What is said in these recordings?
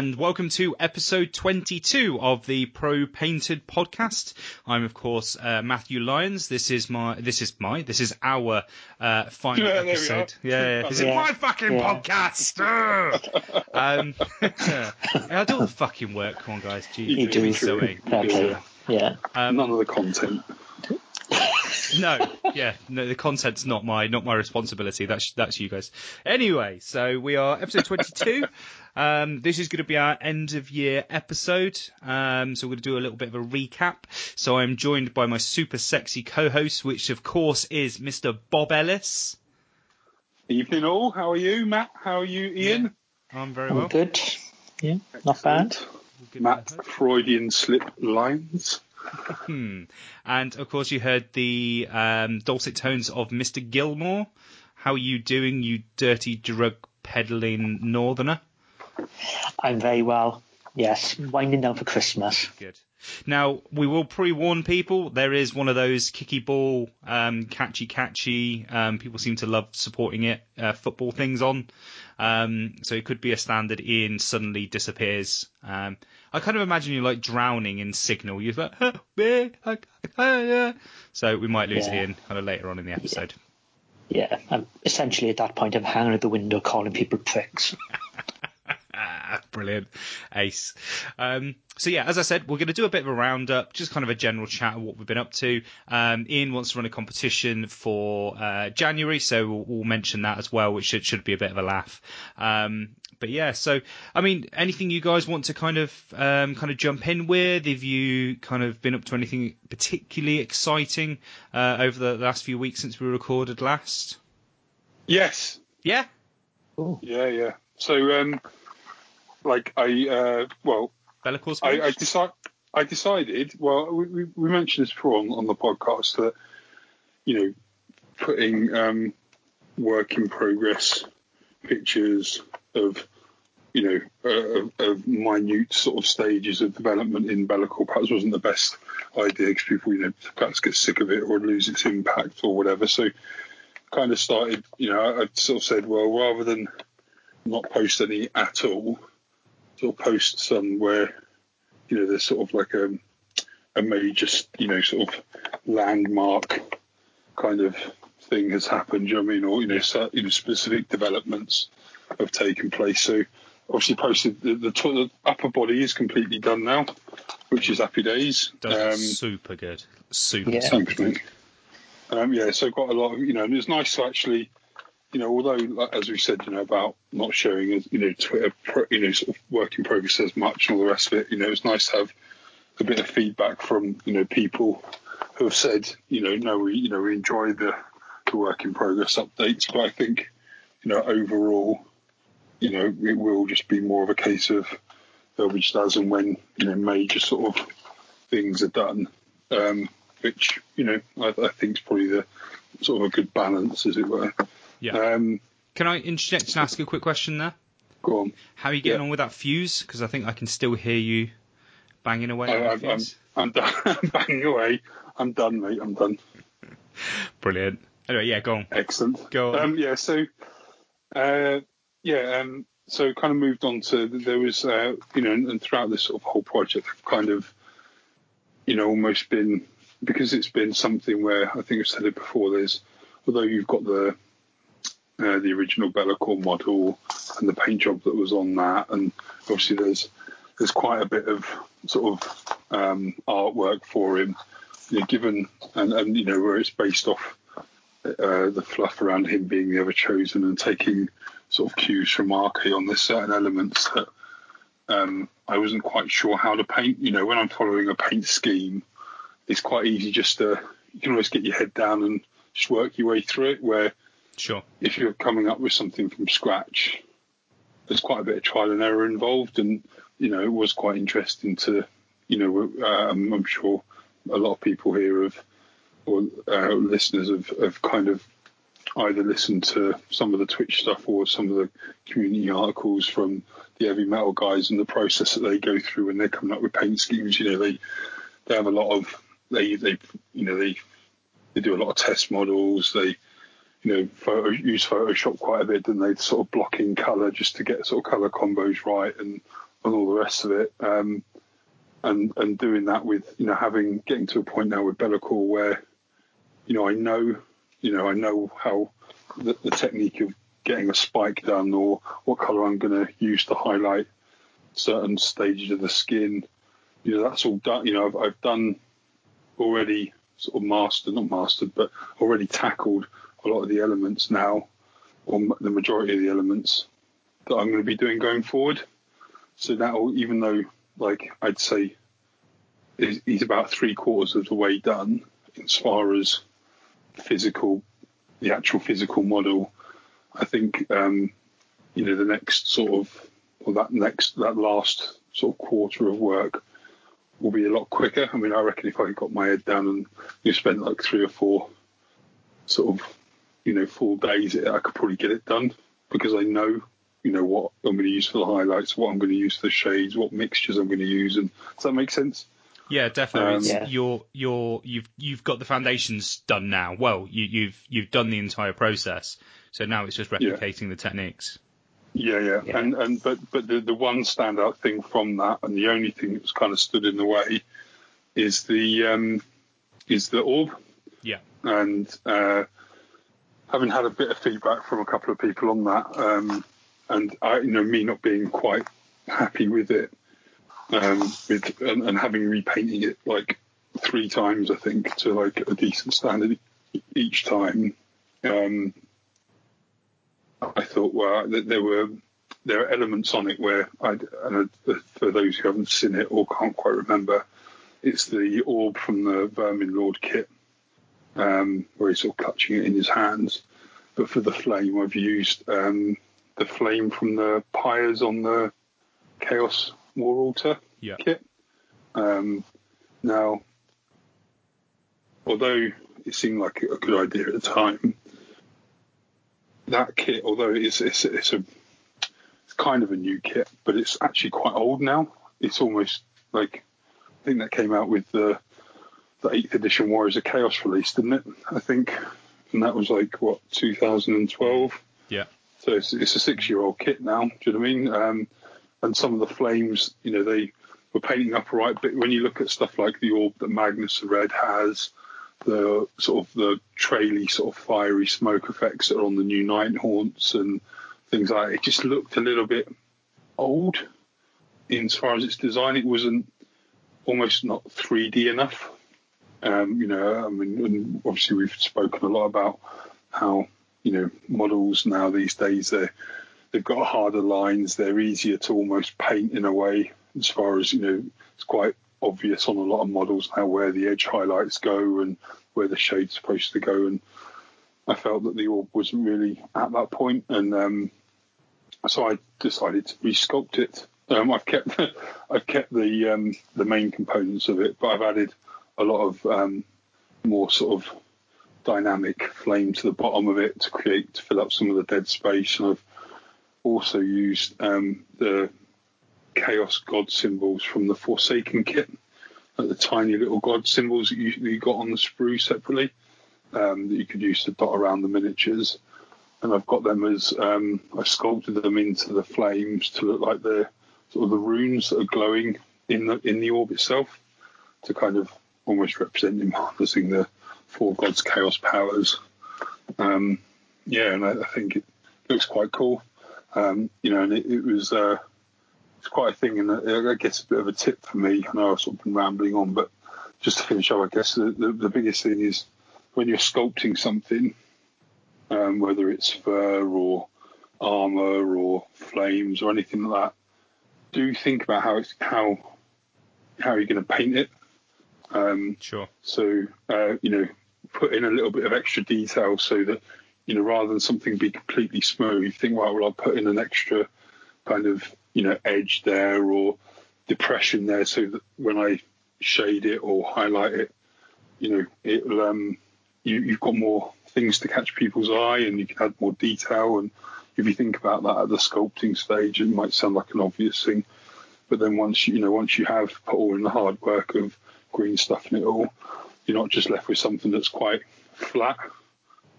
and welcome to episode 22 of the Pro Painted podcast. I'm of course uh, Matthew Lyons. This is my, this is my, this is our uh, final Yeah, episode. Yeah, yeah. this Yeah. is my fucking Yeah. podcast. um, yeah, I do all the fucking work. Come on, guys. Jeez, You do. silly. Fair play. Yeah. Um, None of the content. no, yeah, no, the content's not my not my responsibility. That's that's you guys. Anyway, so we are episode twenty two. Um, this is going to be our end of year episode. Um, so we're going to do a little bit of a recap. So I'm joined by my super sexy co-host, which of course is Mr. Bob Ellis. Evening all. How are you, Matt? How are you, Ian? I'm very I'm well. good. Yeah, not bad. Matt. Freudian slip lines. Hmm. And of course, you heard the um, dulcet tones of Mr. Gilmore. How are you doing, you dirty drug peddling northerner? I'm very well. Yes, winding down for Christmas. Good. Now we will pre-warn people. There is one of those kicky ball, um, catchy catchy. Um, people seem to love supporting it. Uh, football things on. Um, so it could be a standard. Ian suddenly disappears. I kind of imagine you like drowning in signal. You're like, "Help me, I can't." so we might lose Yeah. Ian kind of later on in the episode. Yeah, I'm essentially at that point I'm hanging at the window calling people pricks. Ah, brilliant. Ace. Um, so yeah, as I said, we're going to do a bit of a roundup, just kind of a general chat of what we've been up to. Um, Ian wants to run a competition for uh, January, so we'll, we'll mention that as well, which should, should be a bit of a laugh. Um, but yeah, so I mean, anything you guys want to kind of um, kind of jump in with? Have you kind of been up to anything particularly exciting uh, over the last few weeks since we recorded last? Yes. Yeah. Yeah, yeah. So, um, like, I, uh, well, Be'lakor's I, I, finished? decide, I decided, well, we, we, we mentioned this before on, on the podcast that, you know, putting um, work in progress pictures of, you know, uh, of, of minute sort of stages of development in Be'lakor perhaps wasn't the best idea because people, you know, perhaps get sick of it or lose its impact or whatever. So, kind of started, you know, I, I sort of said, well, rather than not post any at all, sort of post some where you know there's sort of like a a major you know sort of landmark kind of thing has happened. Do you know what I mean? Or you know, cer- you know specific developments have taken place. So obviously posted the, the, to- the upper body is completely done now, which is happy days. Um, super good. Super, Yeah. super good. Um, yeah, so quite a lot of, you know, and it's nice to actually, you know, although, as we said, you know, about not showing, as you know, Twitter, you know, sort of work in progress as much and all the rest of it, you know, it's nice to have a bit of feedback from, you know, people who have said, you know, no, we, you know, we enjoy the, the work in progress updates, but I think, you know, overall, you know, it will just be more of a case of there'll be just as and when, you know, major sort of things are done. Um, which you know I, I think is probably the sort of a good balance, as it were. Yeah. Um, Can I interject and ask a quick question there? go on. How are you getting Yeah. on with that fuse? Because I think I can still hear you banging away I, I'm, I'm. I'm done. I'm banging away. I'm done, mate. I'm done. Brilliant. Anyway, yeah, go on. Excellent. Go on. Um, yeah. So, uh, yeah. Um, so kind of moved on to there was uh, you know and, and throughout this sort of whole project, I've kind of you know almost been because it's been something where I think I've said it before. There's although you've got the uh, the original Be'lakor model and the paint job that was on that, and obviously there's there's quite a bit of sort of um, artwork for him, you know, given and, and you know where it's based off uh, the fluff around him being the Everchosen and taking sort of cues from Archaon there's certain elements that um, I wasn't quite sure how to paint. You know, when I'm following a paint scheme, it's quite easy just to you can always get your head down and just work your way through it. Where Sure. if you're coming up with something from scratch, there's quite a bit of trial and error involved, and you know it was quite interesting to, you know, um, I'm sure a lot of people here have, or uh, listeners have, have kind of either listened to some of the Twitch stuff or some of the community articles from the heavy metal guys and the process that they go through when they're coming up with paint schemes. You know, they they have a lot of they they you know they they do a lot of test models. They you know photo, use Photoshop quite a bit, and they sort of block in color just to get sort of color combos right and and all the rest of it. Um, and and doing that with you know having getting to a point now with Be'lakor where you know I know you know I know how the, the technique of getting a spike done or what color I'm going to use to highlight certain stages of the skin. You know that's all done. You know I've, I've done already sort of mastered, not mastered, but already tackled a lot of the elements now, or the majority of the elements that I'm going to be doing going forward. So now, even though like I'd say he's about three quarters of the way done as far as physical, the actual physical model. I think um, you know the next sort of or that next that last sort of quarter of work will be a lot quicker. I mean, I reckon if I got my head down and you spent like three or four sort of you know full days, I could probably get it done because I know you know what I'm going to use for the highlights, what I'm going to use for the shades, what mixtures I'm going to use, and does that make sense? Yeah, definitely. Um, Yeah. You're you're you've you've got the foundations done now. Well, you, you've you've done the entire process, so now it's just Yeah. replicating the techniques. Yeah, yeah, Yeah. and and but but the the one standout thing from that, and the only thing that's kind of stood in the way, is the um, is the orb, Yeah, and uh, having had a bit of feedback from a couple of people on that, um, and I, you know, me not being quite happy with it, um, with and, and having repainted it like three times, I think, to like a decent standard each time. Um, I thought, well, there were there are elements on it where I and for those who haven't seen it or can't quite remember, it's the orb from the Vermin Lord kit, um, where he's sort of clutching it in his hands. But for the flame, I've used um, the flame from the pyres on the Chaos War Altar yeah, kit. Um, now, although it seemed like a good idea at the time, that kit, although it's it's, it's a it's kind of a new kit, but it's actually quite old now. It's almost like I think that came out with the the eighth edition Warriors of Chaos release, didn't it? I think, and that was like what 2012. yeah, So it's, it's a six-year-old kit now. Do you know what I mean? Um, and some of the flames, you know, they were painting up right. But when you look at stuff like the orb that Magnus the Red has, the sort of the traily sort of fiery smoke effects that are on the new Nighthaunts and things like that, it just looked a little bit old in as far as its design. It wasn't almost not 3D enough. Um, you know, I mean, obviously we've spoken a lot about how you know models now these days they they've got harder lines. They're easier to almost paint in a way. As far as you know, it's quite obvious on a lot of models now where the edge highlights go and where the shade's supposed to go. And I felt that the orb wasn't really at that point, and um, so I decided to resculpt it. Um, I've kept I've kept the um, the main components of it, but I've added a lot of um, more sort of dynamic flame to the bottom of it to create to fill up some of the dead space. And I've also used um, the chaos god symbols from the Forsaken kit, like the tiny little god symbols that you, that you got on the sprue separately um, that you could use to dot around the miniatures. And I've got them as um, I've sculpted them into the flames to look like the sort of the runes that are glowing in the in the orb itself to kind of almost represent him harnessing the four gods' chaos powers. Um, yeah, and I, I think it looks quite cool. Um, you know, and it, it was uh, it's quite a thing, and uh, I guess a bit of a tip for me. I know I've sort of been rambling on, but just to finish up, I guess the, the, the biggest thing is when you're sculpting something, um, whether it's fur or armor or flames or anything like that, do think about how it's how how you're going to paint it. Um, sure. so, uh, you know, put in a little bit of extra detail so that, you know, rather than something be completely smooth, think, well, well, I'll put in an extra kind of, you know, edge there or depression there so that when I shade it or highlight it, you know, it'll, um, you, you've got more things to catch people's eye and you can add more detail. And if you think about that at the sculpting stage, it might sound like an obvious thing. But then once you, you know, once you have put all in the hard work of green stuff in it all, you're not just left with something that's quite flat.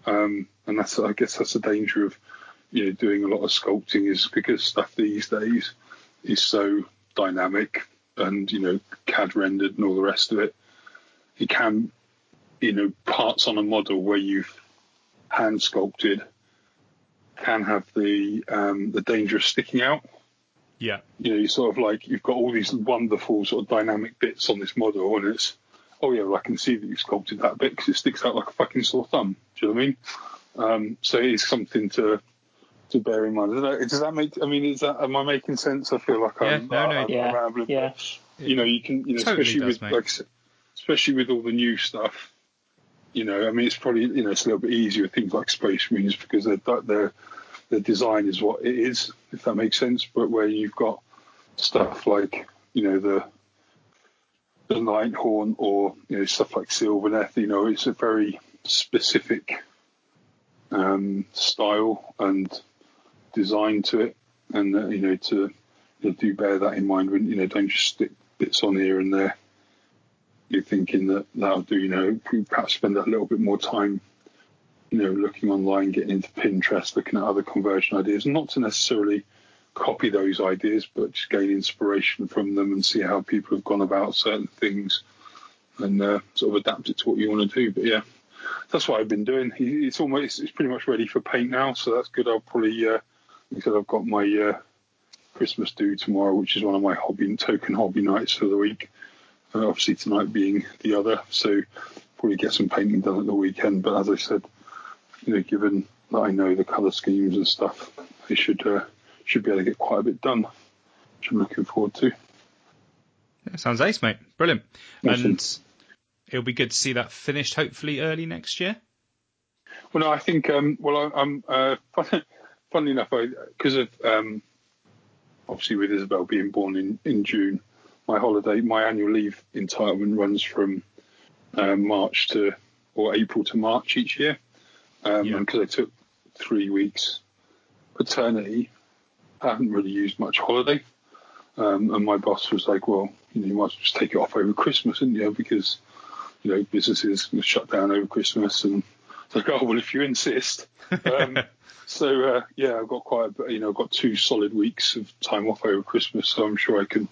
Um, and that's, I guess, that's the danger of, you know, doing a lot of sculpting is because stuff these days, is so dynamic and you know CAD rendered and all the rest of it. It can, you know, parts on a model where you've hand sculpted can have the um, the danger of sticking out. Yeah. You know, you sort of like you've got all these wonderful sort of dynamic bits on this model, and it's oh yeah, well I can see that you've sculpted that bit because it sticks out like a fucking sore thumb. Do you know what I mean? Um, so it is something to to bear in mind. Does that, does that make? I mean, is that am I making sense? I feel like Yeah, I'm, no, no. I'm, Yeah, I'm rambling. yeah. You know, you can, you know, Totally especially does, with mate. like, especially with all the new stuff. You know, I mean, it's probably you know it's a little bit easier with things like Space Marines because their their their design is what it is, if that makes sense. But where you've got stuff like you know the the Nighthaunt or you know stuff like Sylvaneth, you know, it's a very specific um, style and design to it, and uh, you know to you know, do bear that in mind when you know don't just stick bits on here and there. You're thinking that that'll do. You know, perhaps spend a little bit more time, you know, looking online, getting into Pinterest, looking at other conversion ideas, not to necessarily copy those ideas, but just gain inspiration from them and see how people have gone about certain things and uh, sort of adapt it to what you want to do. But yeah, that's what I've been doing. It's almost it's pretty much ready for paint now, so that's good. I'll probably uh, said I've got my uh, Christmas do tomorrow, which is one of my hobby token hobby nights for the week. Uh, obviously tonight being the other, so probably get some painting done at the weekend. But as I said, you know, given that I know the colour schemes and stuff, I should uh, should be able to get quite a bit done, which I'm looking forward to. Yeah, sounds ace, mate. Brilliant. Awesome. And it'll be good to see that finished hopefully early next year. Well, no, I think. Um, well, I, I'm. Uh, fun, funnily enough, because of um, obviously with Isabel being born in in June, my holiday, my annual leave entitlement runs from um, March to or April to March each year. Um, Yeah. Because I took three weeks paternity, I haven't really used much holiday. Um, and my boss was like, "Well, you know, you might as well just take it off over Christmas, didn't you? Because you know businesses were shut down over Christmas." And it's like, "Oh well, if you insist." Um, so uh, yeah, I've got quite, a, bit- you know, I've got two solid weeks of time off over Christmas, so I'm sure I can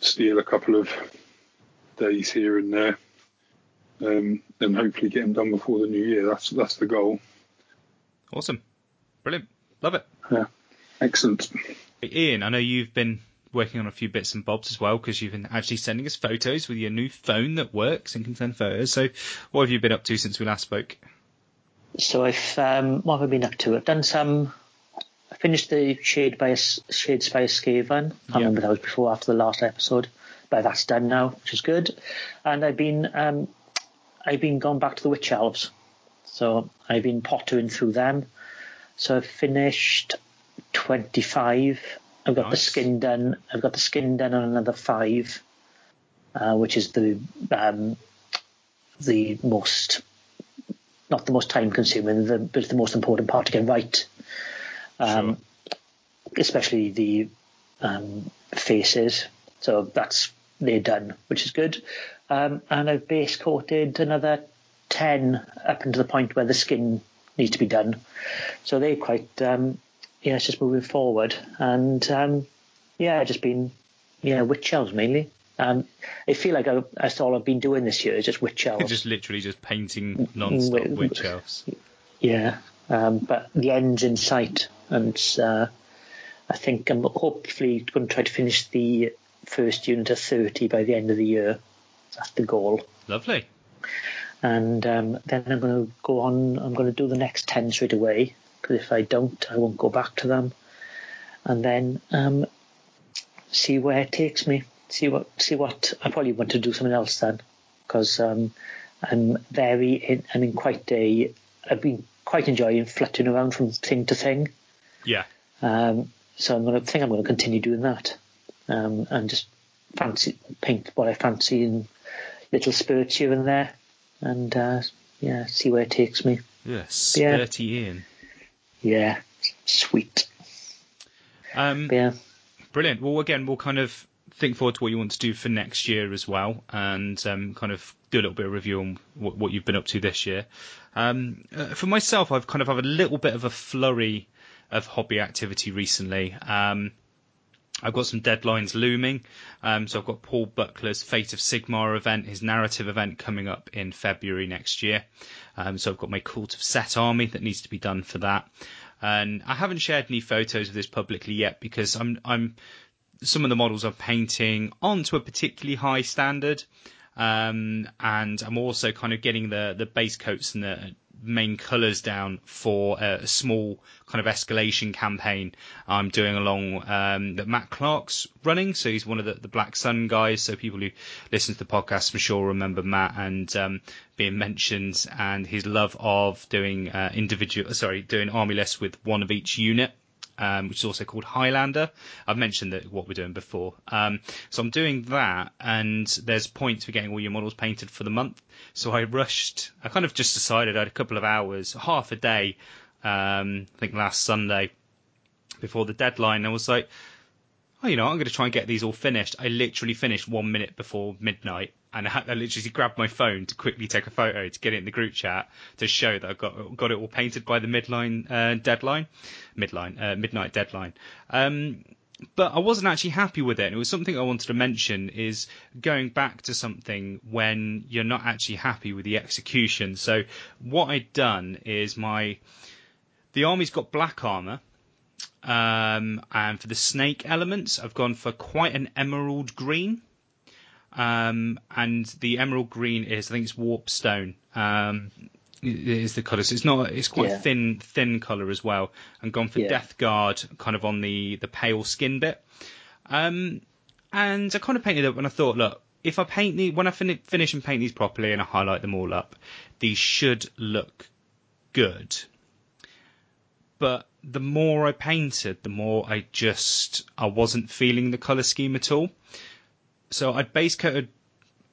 steal a couple of days here and there, um, and hopefully get them done before the new year. That's that's the goal. Awesome. Brilliant. Love it. Yeah, excellent. Ian, I know you've been working on a few bits and bobs as well because you've been actually sending us photos with your new phone that works and can send photos. So, what have you been up to since we last spoke? So I've um, what have I been up to? I've done some. I finished the Shadespire Shades by Skaven. I can't Yeah. remember that was before after the last episode, but that's done now, which is good. And I've been um, I've been going back to the Witch Elves, so I've been pottering through them. So I've finished twenty five. I've got the skin done. I've got the skin done on another five, uh, which is the um, the most not the most time consuming, the, but the most important part to get right. Um, Especially the um, faces. So that's they're done, which is good. Um, and I've base coated another ten up into the point where the skin needs to be done. So they're quite um, yeah, it's just moving forward. And um, yeah, I've just been yeah, witch elves mainly. Um, I feel like I, that's all I've been doing this year is just witch elves. just literally just painting non-stop Wait, witch elves. Yeah, um, but the end's in sight, and uh, I think I'm hopefully going to try to finish the first unit of 30 by the end of the year. That's the goal. Lovely. And um, then I'm going to go on, I'm going to do the next 10 straight away, because if I don't, I won't go back to them. And then um, see where it takes me. See what, see what, I probably want to do something else then, because um, I'm very, in, I'm in quite a, I've been quite enjoying flitting around from thing to thing. Yeah. Um, so I'm going to think I'm going to continue doing that, um, and just fancy paint what I fancy in little spurts here and there, and uh, yeah, see where it takes me. Yeah. Yeah. Spurty Ian. Yeah, sweet. Um, yeah, Brilliant. Well, again, we'll kind of think forward to what you want to do for next year as well, and um, kind of do a little bit of review on what, what you've been up to this year. Um, uh, for myself, I've kind of had a little bit of a flurry of hobby activity recently. Um, I've got some deadlines looming. Um, so I've got Paul Buckler's Fate of Sigmar event, his narrative event coming up in February next year. Um, so I've got my Cult of Set army that needs to be done for that. And I haven't shared any photos of this publicly yet because I'm, I'm, some of the models I'm painting onto a particularly high standard. Um, and I'm also kind of getting the, the base coats and the main colours down for a, small kind of escalation campaign I'm doing along um, that Matt Clark's running. So he's one of the, the Black Sun guys. So people who listen to the podcast, I'm sure remember Matt and um, being mentioned and his love of doing uh, individual, sorry, doing army lists with one of each unit um, which is also called Highlander. I've mentioned that what we're doing before. Um, so I'm doing that, and there's points for getting all your models painted for the month. So I rushed. I kind of just decided I had a couple of hours, half a day. Um, I think last Sunday before the deadline. I was like, oh, you know, I'm going to try and get these all finished. I literally finished one minute before midnight, and I, had, I literally grabbed my phone to quickly take a photo to get it in the group chat to show that I got got it all painted by the midline uh, deadline, midline uh, midnight deadline. Um, but I wasn't actually happy with it. And it was something I wanted to mention is going back to something when you're not actually happy with the execution. So what I'd done is my the army's got black armor um, and for the snake elements, I've gone for quite an emerald green. Um, and the emerald green is, I think it's warp stone. Um, is the colour. So it's not. It's quite Yeah. thin, thin colour as well. And gone for Yeah. Death Guard, kind of on the the pale skin bit. Um, and I kind of painted it when I thought, look, if I paint the when I fin- finish and paint these properly and I highlight them all up, these should look good. But the more I painted, the more I just I wasn't feeling the color scheme at all. So I base coated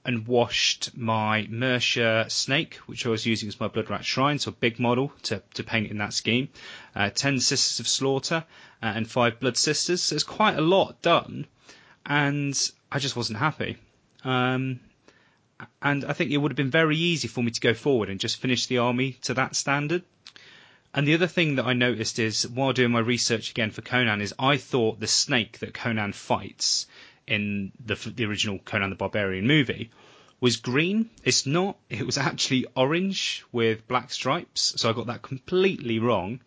and washed my Mercia snake, which I was using as my Bloodwrack Shrine, so a big model to, to paint in that scheme. Uh, ten Sisters of Slaughter uh, and five Blood Sisters. So there's quite a lot done, and I just wasn't happy. Um, and I think it would have been very easy for me to go forward and just finish the army to that standard. And the other thing that I noticed is while doing my research again for Conan is I thought the snake that Conan fights in the, the original Conan the Barbarian movie was green. It's not. It was actually orange with black stripes. So I got that completely wrong.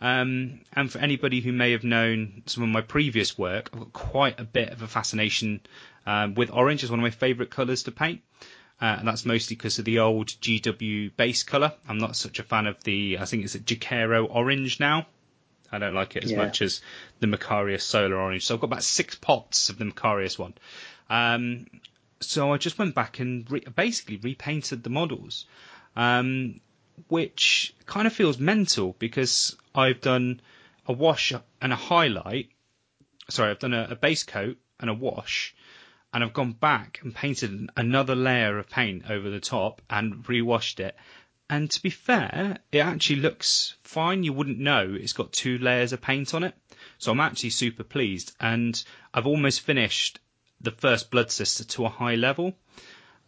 Um, and for anybody who may have known some of my previous work, I've got quite a bit of a fascination um, with orange as one of my favourite colours to paint. Uh, and that's mostly because of the old GW base colour. I'm not such a fan of the, I think it's a Jokaero orange now. I don't like it as Yeah. much as the Macharius Solar Orange. So I've got about six pots of the Macharius one. Um, so I just went back and re- basically repainted the models, um, which kind of feels mental because I've done a wash and a highlight. Sorry, I've done a, a base coat and a wash, and I've gone back and painted another layer of paint over the top and rewashed it. And to be fair, it actually looks fine. You wouldn't know it's got two layers of paint on it. So I'm actually super pleased. And I've almost finished the first Blood Sister to a high level.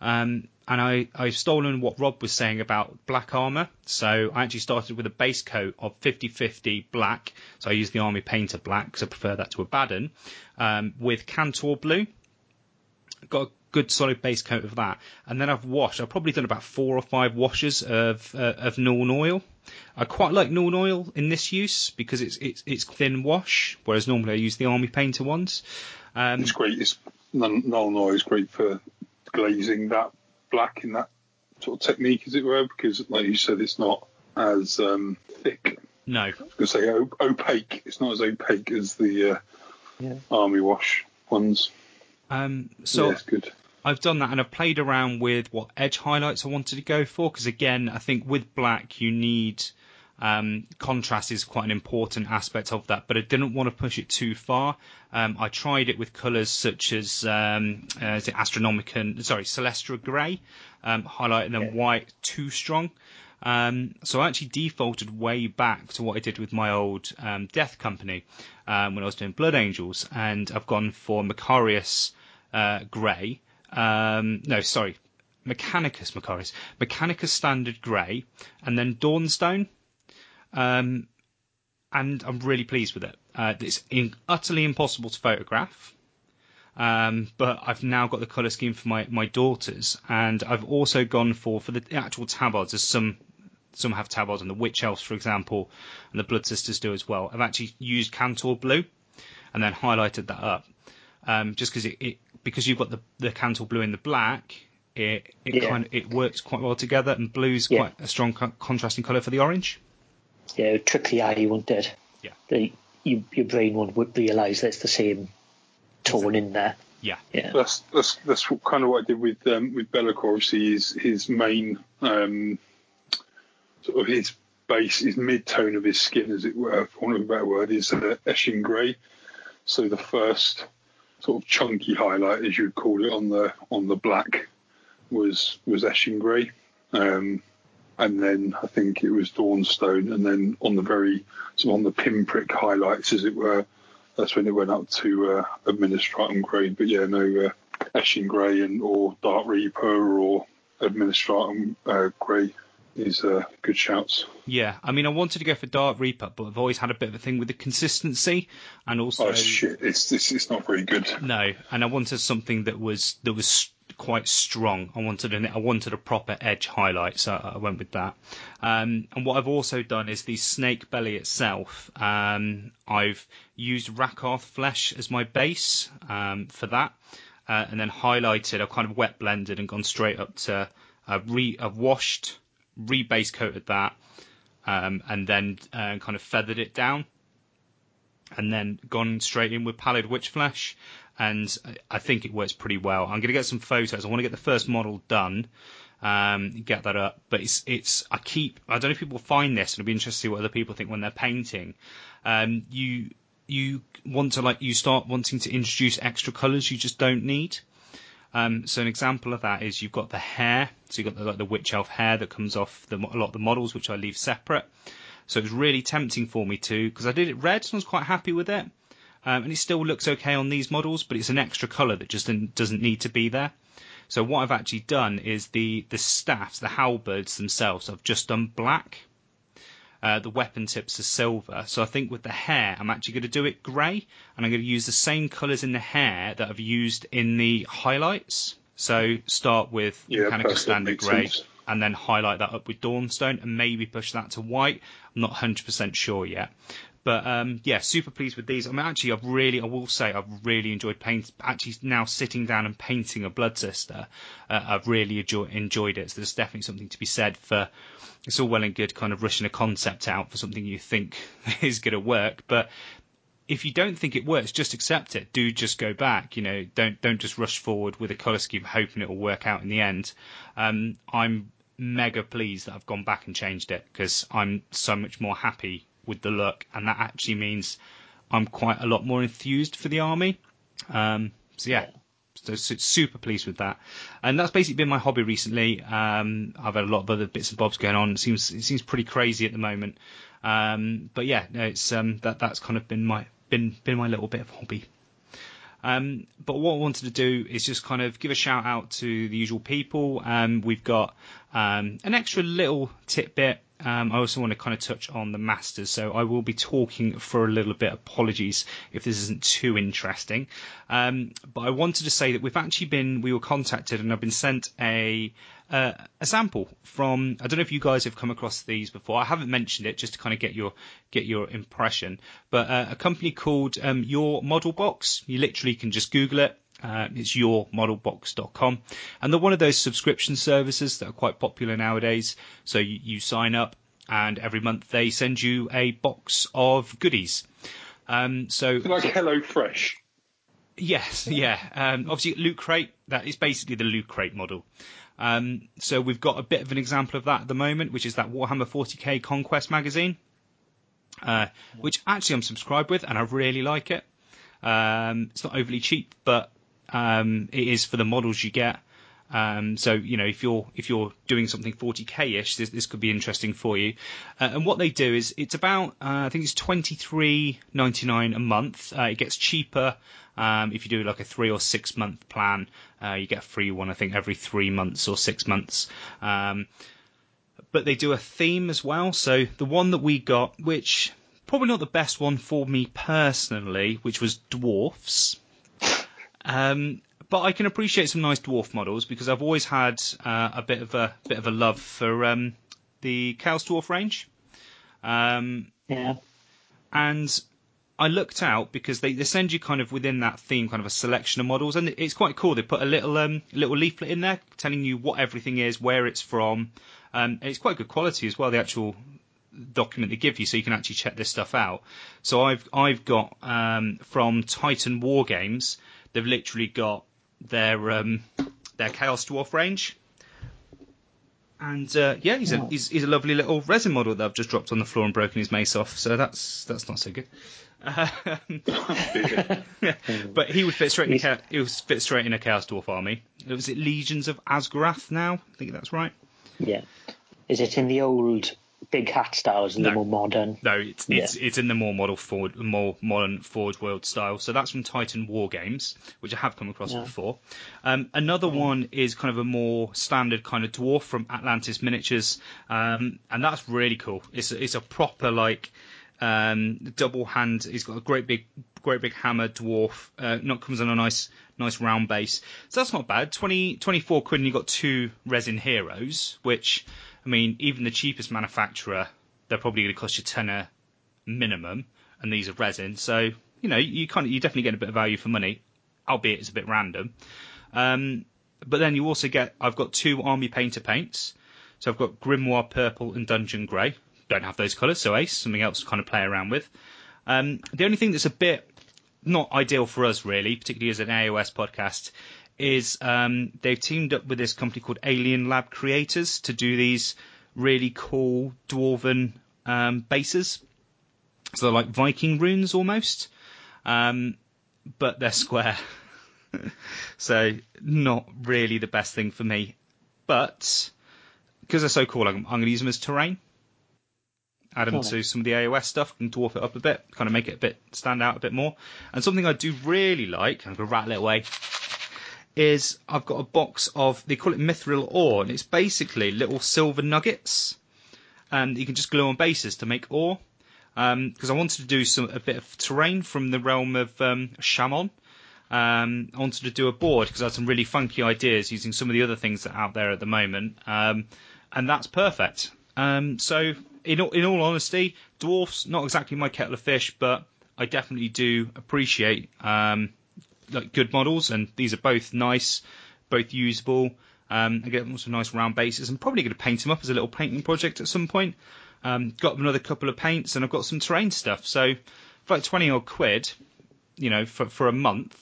Um, and I, I've stolen what Rob was saying about black armor. So I actually started with a base coat of 50-50 black. So I used the Army Painter black because I prefer that to Abaddon. Um, with Kantor blue. Got a good solid base coat of that. And then I've washed. I've probably done about four or five washes of, uh, of Nuln oil. I quite like Nuln oil in this use because it's, it's, it's thin wash, whereas normally I use the Army Painter ones. Um, It's great. It's Nuln oil is great for glazing that black in that sort of technique, as it were, because like you said, it's not as um, thick. no, I was going to say o- opaque. It's not as opaque as the uh, Yeah. army wash ones. Um, so yeah, good. I've done that and I've played around with what edge highlights I wanted to go for because again I think with black you need um, contrast is quite an important aspect of that, but I didn't want to push it too far. Um, I tried it with colours such as um, uh, is it Astronomican, sorry, Celestra Grey, um, highlighting them Yeah. white too strong. Um, so I actually defaulted way back to what I did with my old um, Death Company um, when I was doing Blood Angels, and I've gone for Macarius Grey. Um, no, sorry, Mechanicus Macarius, Mechanicus Standard Grey, and then Dawnstone. Um, and I'm really pleased with it. uh, it's in, utterly impossible to photograph. Um, but I've now got the colour scheme for my, my daughters, and I've also gone for for the actual tabards. There's some some have tabards, and the witch elves, for example, and the blood sisters do as well. I've actually used Kantor blue, and then highlighted that up, um, just because it, it because you've got the the Kantor blue in the black, it it Yeah. kind of it works quite well together, and blue's Yeah. quite a strong co- contrasting colour for the orange. Yeah, trick the eye, wouldn't it? Yeah. The, you, your brain won't realise that it's the same tone in there. Yeah, Yeah. That's that's that's kind of what I did with um, with Be'lakor. Obviously, his his main um, sort of his base, his mid tone of his skin, as it were, for want of a better word, is uh, Eshin grey. So the first sort of chunky highlight, as you would call it, on the on the black was was Eshin grey. Um, and then I think it was Dawnstone, and then on the very on the pinprick highlights, as it were, that's when it went up to uh, Administratum Grey. But yeah, no, uh, Grey and or Dark Reaper or Administratum uh, Grey is uh, good shouts. yeah. I mean, I wanted to go for Dark Reaper, but I've always had a bit of a thing with the consistency, and also Oh shit, it's it's, it's not very good. No, and I wanted something that was that was quite strong. I wanted an I wanted a proper edge highlight, so I went with that. Um, and what I've also done is the snake belly itself. Um, I've used Rakarth flesh as my base um, for that, uh, and then highlighted. I've kind of wet blended and gone straight up to. I've re I've washed, re base coated that, um, and then uh, kind of feathered it down and then gone straight in with pallid wych flesh, and I- think it works pretty well. I'm going to get some photos. I want to get the first model done, um, get that up. But it's it's I keep I don't know if people find this, and it'd be interesting to see what other people think when they're painting. Um, you you want to like you start wanting to introduce extra colours you just don't need. Um, so an example of that is you've got the hair. So you've got the, like the witch elf hair that comes off the, a lot of the models, which I leave separate. So it was really tempting for me to, because I did it red and I was quite happy with it. Um, and it still looks okay on these models, but it's an extra colour that just doesn't need to be there. So what I've actually done is the, the staffs, the halberds themselves, I've just done black. Uh, the weapon tips are silver. So I think with the hair, I'm actually going to do it grey, and I'm going to use the same colours in the hair that I've used in the highlights. So start with Yeah, Mechanica perfect, Standard Grey, and then highlight that up with Dawnstone, and maybe push that to white. I'm not 100% sure yet. But um, yeah, super pleased with these. I mean, actually, I've really, I will say, I've really enjoyed paint. Actually, now sitting down and painting a Blood Sister, uh, I've really enjoy, enjoyed it. So there's definitely something to be said for. It's all well and good, kind of rushing a concept out for something you think is going to work, but if you don't think it works, just accept it. Do just go back. You know, don't don't just rush forward with a colour scheme hoping it will work out in the end. Um, I'm mega pleased that I've gone back and changed it because I'm so much more happy with the look, and that actually means I'm quite a lot more enthused for the army. Um, so yeah. So, so super pleased with that, and that's basically been my hobby recently. Um, I've had a lot of other bits and bobs going on. It seems it seems pretty crazy at the moment, um, but yeah, no, it's um, that that's kind of been my been been my little bit of hobby. Um, but what I wanted to do is just kind of give a shout out to the usual people. Um, we've got um, an extra little tidbit. Um, I also want to kind of touch on the Masters, so I will be talking for a little bit. Apologies if this isn't too interesting. Um, but I wanted to say that we've actually been, we were contacted and I've been sent a uh, a sample from. I don't know if you guys have come across these before. I haven't mentioned it just to kind of get your get your impression. But uh, a company called um, Your Model Box. You literally can just Google it. Uh, it's yourmodelbox.com, and they're one of those subscription services that are quite popular nowadays. So you, you sign up, and every month they send you a box of goodies. Um, so Like Hello Fresh. Yes, yeah. Um, obviously, Loot Crate, that is basically the Loot Crate model. Um, so we've got a bit of an example of that at the moment, which is that Warhammer 40k Conquest magazine, uh, which actually I'm subscribed with and I really like it. Um, it's not overly cheap, but um, it is for the models you get. Um, so you know if you're if you're doing something 40k-ish, this, this could be interesting for you. Uh, and what they do is it's about uh, I think it's 23.99 a month. Uh, it gets cheaper um, if you do like a three or six month plan. Uh, you get a free one I think every three months or six months. Um, but they do a theme as well. So the one that we got, which probably not the best one for me personally, which was dwarfs. Um, but I can appreciate some nice dwarf models because I've always had uh, a bit of a bit of a love for um, the Chaos Dwarf range. Um, Yeah. and I looked out because they, they send you kind of within that theme kind of a selection of models, and it's quite cool. They put a little um, little leaflet in there telling you what everything is, where it's from, um, and it's quite good quality as well. The actual document they give you, so you can actually check this stuff out. So I've I've got um, from Titan War Games. They've literally got their um, their Chaos Dwarf range. And uh, yeah, he's a he's, he's a lovely little resin model that I've just dropped on the floor and broken his mace off. So that's that's not so good. Um, but he would fit straight in. He would fit straight in a Chaos Dwarf army. Was it Legions of Azgorh now? I think that's right. Yeah. Is it in the old big hat styles and No. the more modern? No, it's it's it's in the more model forward, more modern Forge World style. So that's from Titan War Games, which I have come across Yeah. before. Um, another one is kind of a more standard kind of dwarf from Atlantis Miniatures, um, and that's really cool. It's a, it's a proper like um, double hand. He's got a great big great big hammer dwarf. Uh, not comes on a nice nice round base. So that's not bad. 20, 24 quid and you got two resin heroes, which I mean even the cheapest manufacturer they're probably going to cost you tenner minimum, and these are resin. So you know you kind of you definitely get a bit of value for money, albeit it's a bit random. Um, but then you also get I've got two army painter paints. So I've got Grimoire Purple and Dungeon Grey. Don't have those colours, so Ace, something else to kind of play around with. Um, the only thing that's a bit not ideal for us, really, particularly as an AOS podcast, is um, they've teamed up with this company called Alien Lab Creators to do these really cool dwarven um, bases. So they're like Viking runes almost, um, but they're square. so not really the best thing for me. But because they're so cool, I'm, I'm going to use them as terrain. Add them to some of the AOS stuff and dwarf it up a bit, kind of make it a bit stand out a bit more. And something I do really like, I'm going to rattle it away, is I've got a box of they call it mithril ore, and it's basically little silver nuggets, and you can just glue on bases to make ore. Because I wanted to do some a bit of terrain from the realm of um, Chamon. Um, I wanted to do a board because I had some really funky ideas using some of the other things that are out there at the moment, um, and that's perfect. Um, so, in all, in all honesty, dwarfs not exactly my kettle of fish, but I definitely do appreciate um, like good models, and these are both nice, both usable. Um, I get some nice round bases. I'm probably going to paint them up as a little painting project at some point. Um, got another couple of paints, and I've got some terrain stuff. So, for like twenty odd quid, you know, for for a month,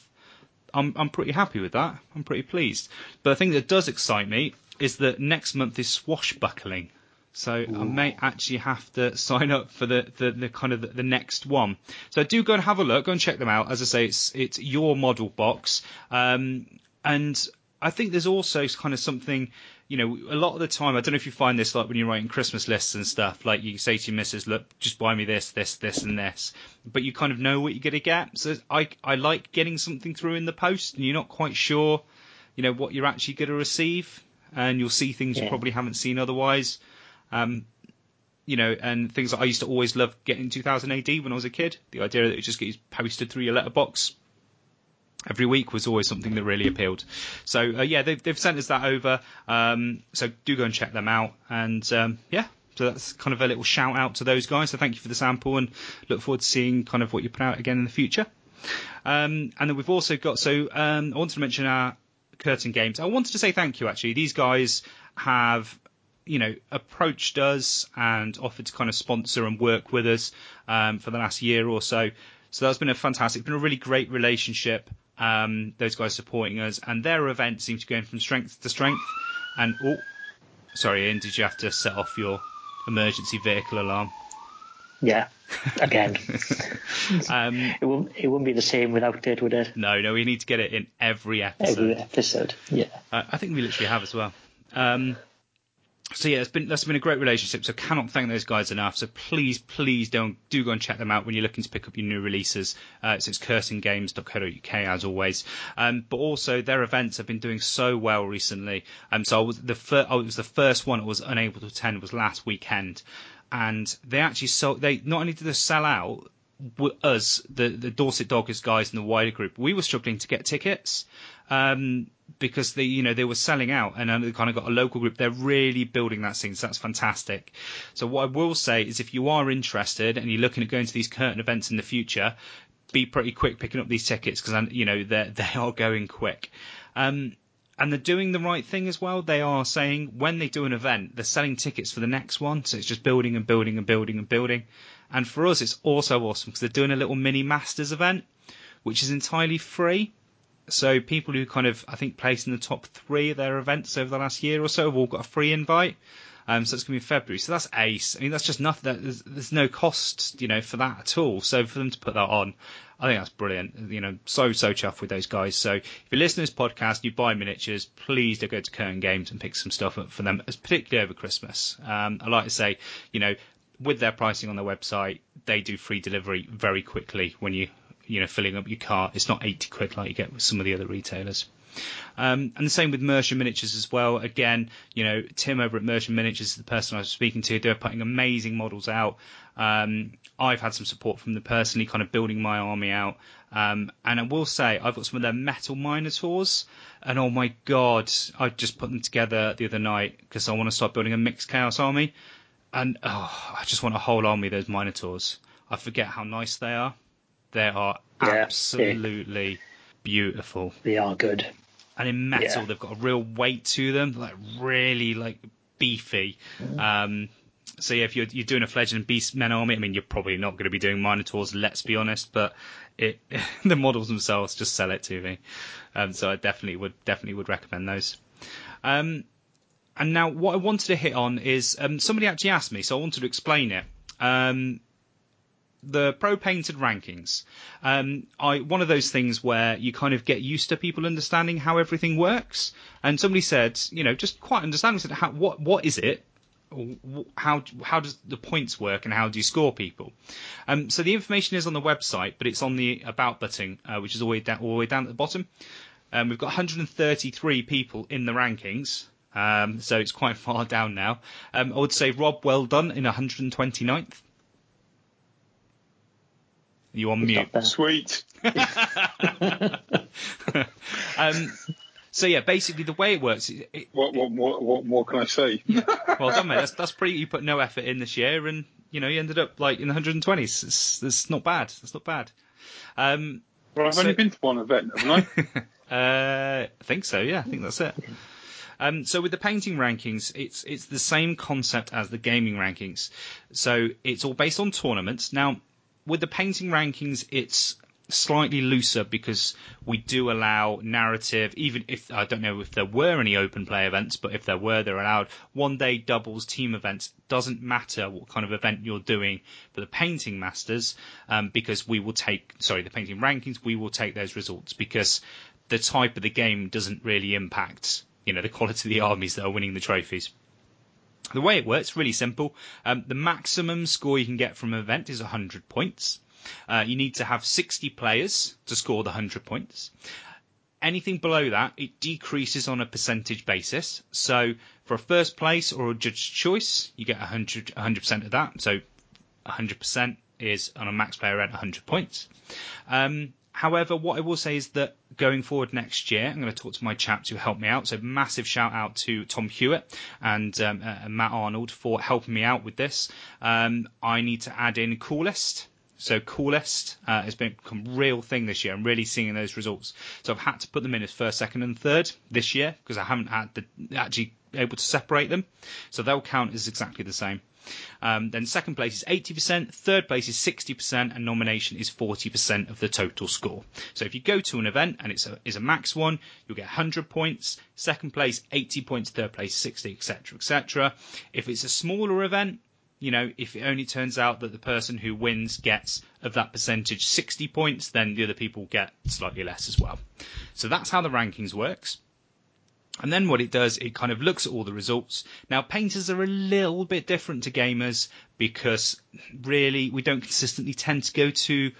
I'm I'm pretty happy with that. I'm pretty pleased. But the thing that does excite me is that next month is swashbuckling. So I may actually have to sign up for the, the, the kind of the, the next one. So do go and have a look, go and check them out. As I say, it's it's your model box, um, and I think there's also kind of something, you know, a lot of the time. I don't know if you find this like when you're writing Christmas lists and stuff. Like you say to your missus, look, just buy me this, this, this, and this, but you kind of know what you're gonna get. So I I like getting something through in the post, and you're not quite sure, you know, what you're actually gonna receive, and you'll see things you probably haven't seen otherwise. Um, you know, and things that I used to always love getting 2000 AD when I was a kid. The idea that it just gets posted through your letterbox every week was always something that really appealed. So uh, yeah, they've, they've sent us that over. Um, so do go and check them out. And um, yeah, so that's kind of a little shout out to those guys. So thank you for the sample and look forward to seeing kind of what you put out again in the future. Um, and then we've also got so um, I wanted to mention our curtain games. I wanted to say thank you actually. These guys have you know approached us and offered to kind of sponsor and work with us um, for the last year or so. So that's been a fantastic, been a really great relationship. Um, those guys supporting us and their event seems to be going from strength to strength. And oh, sorry, Ian, did you have to set off your emergency vehicle alarm? Yeah. Again, Um, it wouldn't it wouldn't be the same without it, would it? no, no, we need to get it in every episode. Every episode. Yeah. Uh, I think we literally have as well. Um, so yeah, it's been that's been a great relationship. So cannot thank those guys enough. So please, please don't do go and check them out when you're looking to pick up your new releases. Uh, so it's cursinggames.co.uk as always. Um, but also their events have been doing so well recently. Um, so I was the fir- I was the first one I was unable to attend was last weekend. and they actually sold. They not only did they sell out, us, the the Dorset Doggers guys in the wider group, we were struggling to get tickets. Um, because they, you know, they were selling out, and they kind of got a local group. They're really building that scene, so that's fantastic. So what I will say is, if you are interested and you're looking at going to these curtain events in the future, be pretty quick picking up these tickets because you know they they are going quick. Um, and they're doing the right thing as well. They are saying when they do an event, they're selling tickets for the next one, so it's just building and building and building and building. And for us, it's also awesome because they're doing a little mini Masters event, which is entirely free. So people who kind of, I think, placed in the top three of their events over the last year or so have all got a free invite. Um, so it's going to be February. So that's ace. I mean, that's just nothing. There's, there's no cost, you know, for that at all. So for them to put that on, I think that's brilliant. You know, so so chuffed with those guys. So if you listen to this podcast, and you buy miniatures, please do go to Curtain Games and pick some stuff up for them, particularly over Christmas. Um, I like to say, you know, with their pricing on their website, they do free delivery very quickly when you you know filling up your cart. It's not 80 quid like you get with some of the other retailers. Um, and the same with Mersham Miniatures as well. Again, you know, Tim over at Mersham Miniatures is the person I was speaking to. They're putting amazing models out. Um, I've had some support from them personally, kind of building my army out. Um, and I will say, I've got some of their metal Minotaurs, and oh my god, I just put them together the other night because I want to start building a mixed Chaos army. And oh, I just want a whole army of those Minotaurs. I forget how nice they are. They are yeah, absolutely yeah. beautiful. They are good. And in metal, yeah. they've got a real weight to them, like really like beefy. Mm. Um, so yeah, if you're you're doing a fledgling beast men army, I mean, you're probably not going to be doing minotaurs. Let's be honest, but it the models themselves just sell it to me. Um, so I definitely would definitely would recommend those. Um, and now what I wanted to hit on is um, somebody actually asked me, so I wanted to explain it. Um, the pro painted rankings. Um, I one of those things where you kind of get used to people understanding how everything works. And somebody said, you know, just quite understanding said, how, what what is it? How how does the points work and how do you score people? Um, so the information is on the website, but it's on the about button, uh, which is all the way down all the way down at the bottom. Um, we've got 133 people in the rankings. Um, so it's quite far down now. Um, I would say Rob, well done in 129th. You on mute. Sweet. um, so yeah, basically the way it works. It, it, what, what, what, what more can I say? well done, mate. That's that's pretty. You put no effort in this year, and you know you ended up like in the 120s. It's, it's not bad. It's not bad. Um, well, I've so, only been to one event, haven't I? uh, I think so. Yeah, I think that's it. Um, so with the painting rankings, it's it's the same concept as the gaming rankings. So it's all based on tournaments. Now with the painting rankings, it's slightly looser because we do allow narrative, even if I don't know if there were any open play events, but if there were, they're allowed one day doubles team events. Doesn't matter what kind of event you're doing for the painting masters, um, because we will take, sorry, the painting rankings, we will take those results because the type of the game doesn't really impact, you know, the quality of the armies that are winning the trophies. The way it works, really simple. Um, the maximum score you can get from an event is 100 points. Uh, you need to have 60 players to score the 100 points. Anything below that, it decreases on a percentage basis. So for a first place or a judge's choice, you get 100, 100% of that. So 100% is on a max player event 100 points. Um, However, what I will say is that going forward next year, I'm going to talk to my chaps who help me out. So massive shout out to Tom Hewitt and um, uh, Matt Arnold for helping me out with this. Um, I need to add in coolest. So coolest uh, has become a real thing this year. I'm really seeing those results. So I've had to put them in as first, second, and third this year because I haven't had the actually able to separate them. So they'll count as exactly the same. Um, then second place is 80%, third place is 60%, and nomination is 40% of the total score. So if you go to an event and it's a, is a max one, you'll get 100 points. Second place, 80 points. Third place, 60, etc., etc. If it's a smaller event, you know, if it only turns out that the person who wins gets of that percentage 60 points, then the other people get slightly less as well. So that's how the rankings works. And then what it does, it kind of looks at all the results. Now, painters are a little bit different to gamers because really we don't consistently tend to go to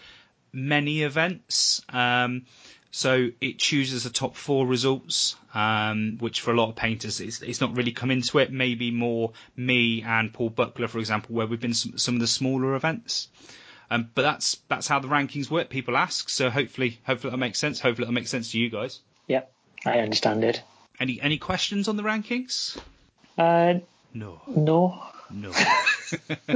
many events. Um, So it chooses the top four results, um, which for a lot of painters, it's, it's not really come into it. Maybe more me and Paul Buckler, for example, where we've been some, some of the smaller events. Um, but that's that's how the rankings work. People ask, so hopefully, hopefully that makes sense. Hopefully that makes sense to you guys. Yep, I understand it. Any any questions on the rankings? Uh, No, no, no.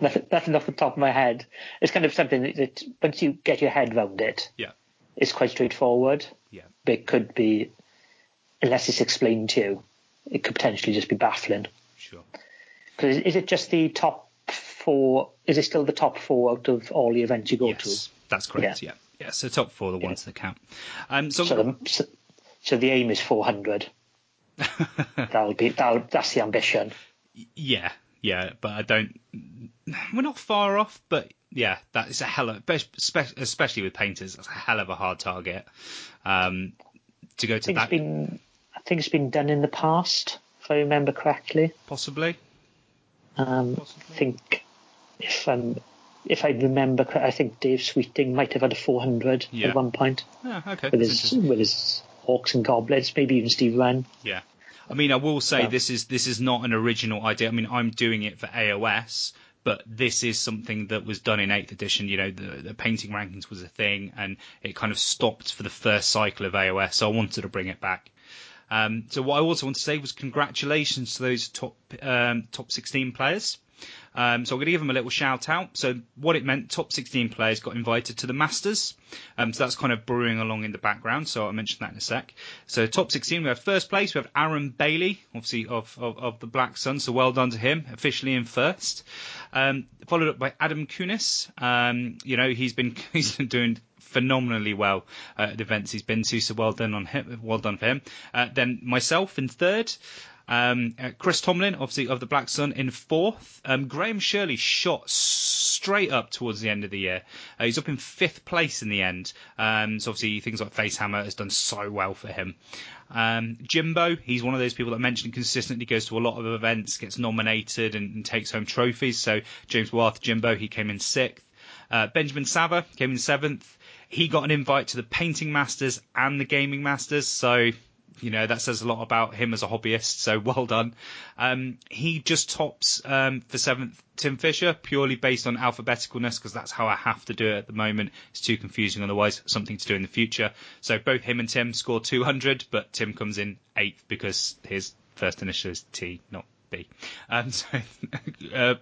nothing, off the top of my head. It's kind of something that, that once you get your head round it, Yeah. it's quite straightforward. Yeah. But it could be, unless it's explained to you, it could potentially just be baffling. Sure. Because is it just the top four? Is it still the top four out of all the events you go to? Yes, that's correct. Yeah. yeah, So top four, are the ones that count. Um, so, to? So so, so the aim is 400. That'll be that'll, that's the ambition. yeah, yeah, but I don't. We're not far off, but yeah, that is a hell of, espe- especially with painters, that's a hell of a hard target. Um, to go to that, it's been I think it's been done in the past, if I remember correctly. possibly. Um, Possibly. I think if um if I remember, I think Dave Sweeting might have had a 400 Yeah. at one point Yeah, okay. with his with his Hawks and Goblets, maybe even Steve Wren. Yeah. I mean, I will say Yeah. this is this is not an original idea. I mean, I'm doing it for AOS, but this is something that was done in 8th edition. You know, the, the painting rankings was a thing, and it kind of stopped for the first cycle of AOS. So I wanted to bring it back. Um, so what I also want to say was congratulations to those top um, top 16 players. Um, so I'm going to give them a little shout out. So what it meant, top 16 players got invited to the Masters. Um, so that's kind of brewing along in the background. So I'll mention that in a sec. So top 16, we have first place. We have Aaron Bailey, obviously of, of, of the Black Sun. So well done to him, officially in first. Um, followed up by Adam Kunis. Um, you know, he's been, he's been doing phenomenally well uh, at events he's been to. So well done on him. Well done for him. Uh, then myself in third. Um, uh, Chris Tomlin, obviously of the Black Sun, in fourth. Um, Graham Shirley shot straight up towards the end of the year. Uh, he's up in fifth place in the end. Um, so obviously things like Facehammer has done so well for him. Um, Jimbo, he's one of those people that mentioned consistently goes to a lot of events, gets nominated and, and takes home trophies. So James Worth, Jimbo, he came in sixth. Uh, Benjamin Sava came in seventh. He got an invite to the Painting Masters and the Gaming Masters. So you know that says a lot about him as a hobbyist. So well done. Um, he just tops um, for seventh Tim Fisher purely based on alphabeticalness because that's how I have to do it at the moment. It's too confusing otherwise. Something to do in the future. So both him and Tim score 200, but Tim comes in eighth because his first initial is T, not B. Um, so uh,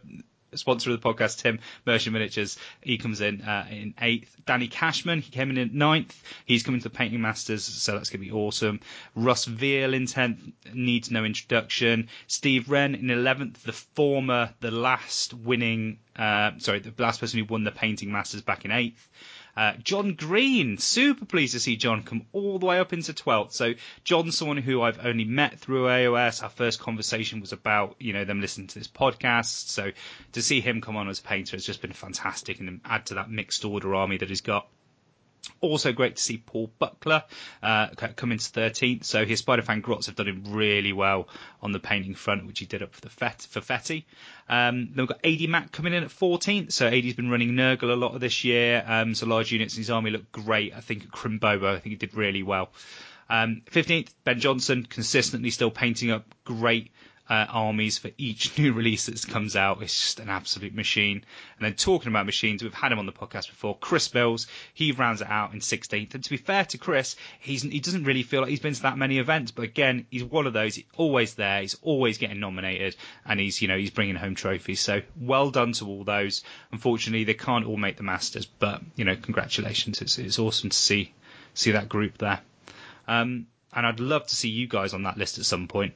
sponsor of the podcast, Tim Merchant Miniatures. He comes in uh, in eighth. Danny Cashman, he came in at ninth. He's coming to the Painting Masters, so that's going to be awesome. Russ Veal in tenth, needs no introduction. Steve Wren in eleventh, the former, the last winning, uh, sorry, the last person who won the Painting Masters back in eighth. Uh, John Green, super pleased to see John come all the way up into 12th. So John's someone who I've only met through AOS. Our first conversation was about, you know, them listening to this podcast. So to see him come on as a painter has just been fantastic and add to that mixed order army that he's got. Also great to see Paul Buckler uh, come into 13th. So his Spider-Fan Grots have done him really well on the painting front, which he did up for the Fet- for Fetty. Um, then we've got AD Mac coming in at 14th. So AD's been running Nurgle a lot of this year. Um, so large units in his army look great. I think at Crimbobo, I think he did really well. Um, 15th, Ben Johnson, consistently still painting up great uh, armies for each new release that comes out. It's just an absolute machine. And then talking about machines, we've had him on the podcast before. Chris Bills, he rounds it out in 16th. And to be fair to Chris, he's, he doesn't really feel like he's been to that many events. But again, he's one of those. He's always there. He's always getting nominated, and he's you know he's bringing home trophies. So well done to all those. Unfortunately, they can't all make the Masters, but you know congratulations. It's it's awesome to see see that group there. Um, and I'd love to see you guys on that list at some point.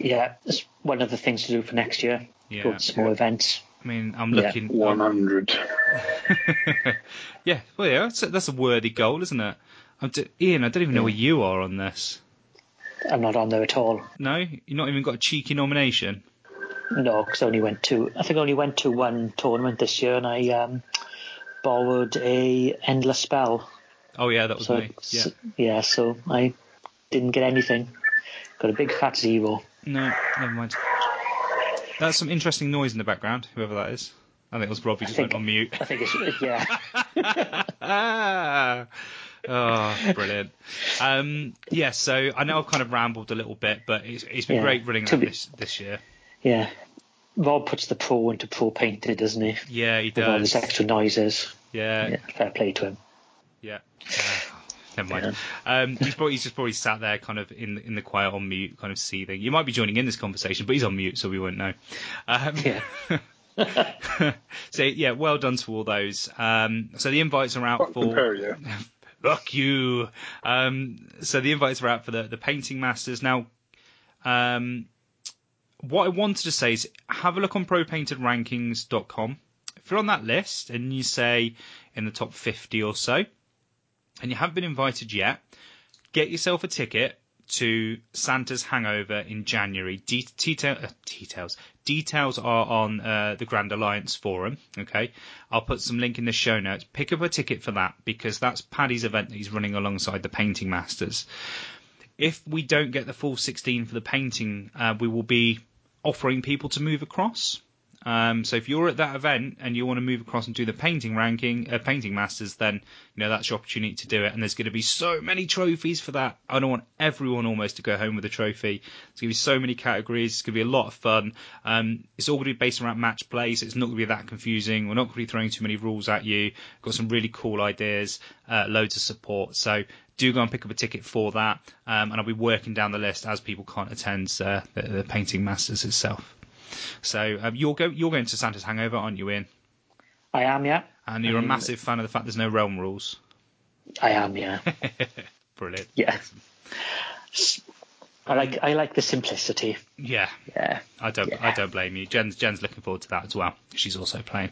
Yeah, it's one of the things to do for next year. Yeah. Go to small events. I mean, I'm looking. Yeah. looking. 100. yeah, well, yeah, that's a, that's a worthy goal, isn't it? I'm d- Ian, I don't even know where you are on this. I'm not on there at all. No, you've not even got a cheeky nomination. No, because I only went to I think I only went to one tournament this year, and I um, borrowed a endless spell. Oh yeah, that was So me. Yeah. s- yeah, so I didn't get anything. Got a big fat zero. No, never mind. That's some interesting noise in the background, whoever that is. I think it was Rob who just think- went on mute. I think it's yeah. ah, oh, brilliant. Um, yeah, so I know I've kind of rambled a little bit, but it's, it's been Yeah. great running that be- this, this year. Yeah. Rob puts the pro into pro painted, doesn't he? Yeah, he With all these extra noises. Yeah, Yeah, fair play to him. yeah. Uh, never mind. Um, he's probably he's just probably sat there, kind of in in the quiet on mute, kind of seething. You might be joining in this conversation, but he's on mute, so we won't know. Um, Yeah. so yeah, well done to all those. Um, so the invites are out Fuck for. yeah. Fuck you. Um, so the invites are out for the, the painting masters. Now, um, what I wanted to say is have a look on propaintedrankings.com. If you're on that list and you say in the top 50 or so, and you haven't been invited yet, get yourself a ticket to Santa's Hangover in January. De- detail, uh, details details are on uh, the Grand Alliance forum. Okay, I'll put some link in the show notes. Pick up a ticket for that because that's Paddy's event that he's running alongside the Painting Masters. If we don't get the full 16 for the painting, uh, we will be offering people to move across. Um, so if you're at that event and you want to move across and do the painting ranking, uh, painting masters, then you know that's your opportunity to do it. And there's going to be so many trophies for that. I don't want everyone almost to go home with a trophy. There's going to be so many categories. It's going to be a lot of fun. Um, it's all going to be based around match play, so it's not going to be that confusing. We're not going to be throwing too many rules at you. Got some really cool ideas, uh, loads of support. So do go and pick up a ticket for that. Um, and I'll be working down the list as people can't attend uh, the, the painting masters itself. So um, you're go you're going to Santa's Hangover, aren't you, Ian? I am, yeah. And you're a Um, massive fan of the fact there's no realm rules. I am, yeah. Brilliant. Yeah. I like I like the simplicity. Yeah, Yeah. I don't Yeah. I don't blame you. Jen's Jen's looking forward to that as well. She's also playing,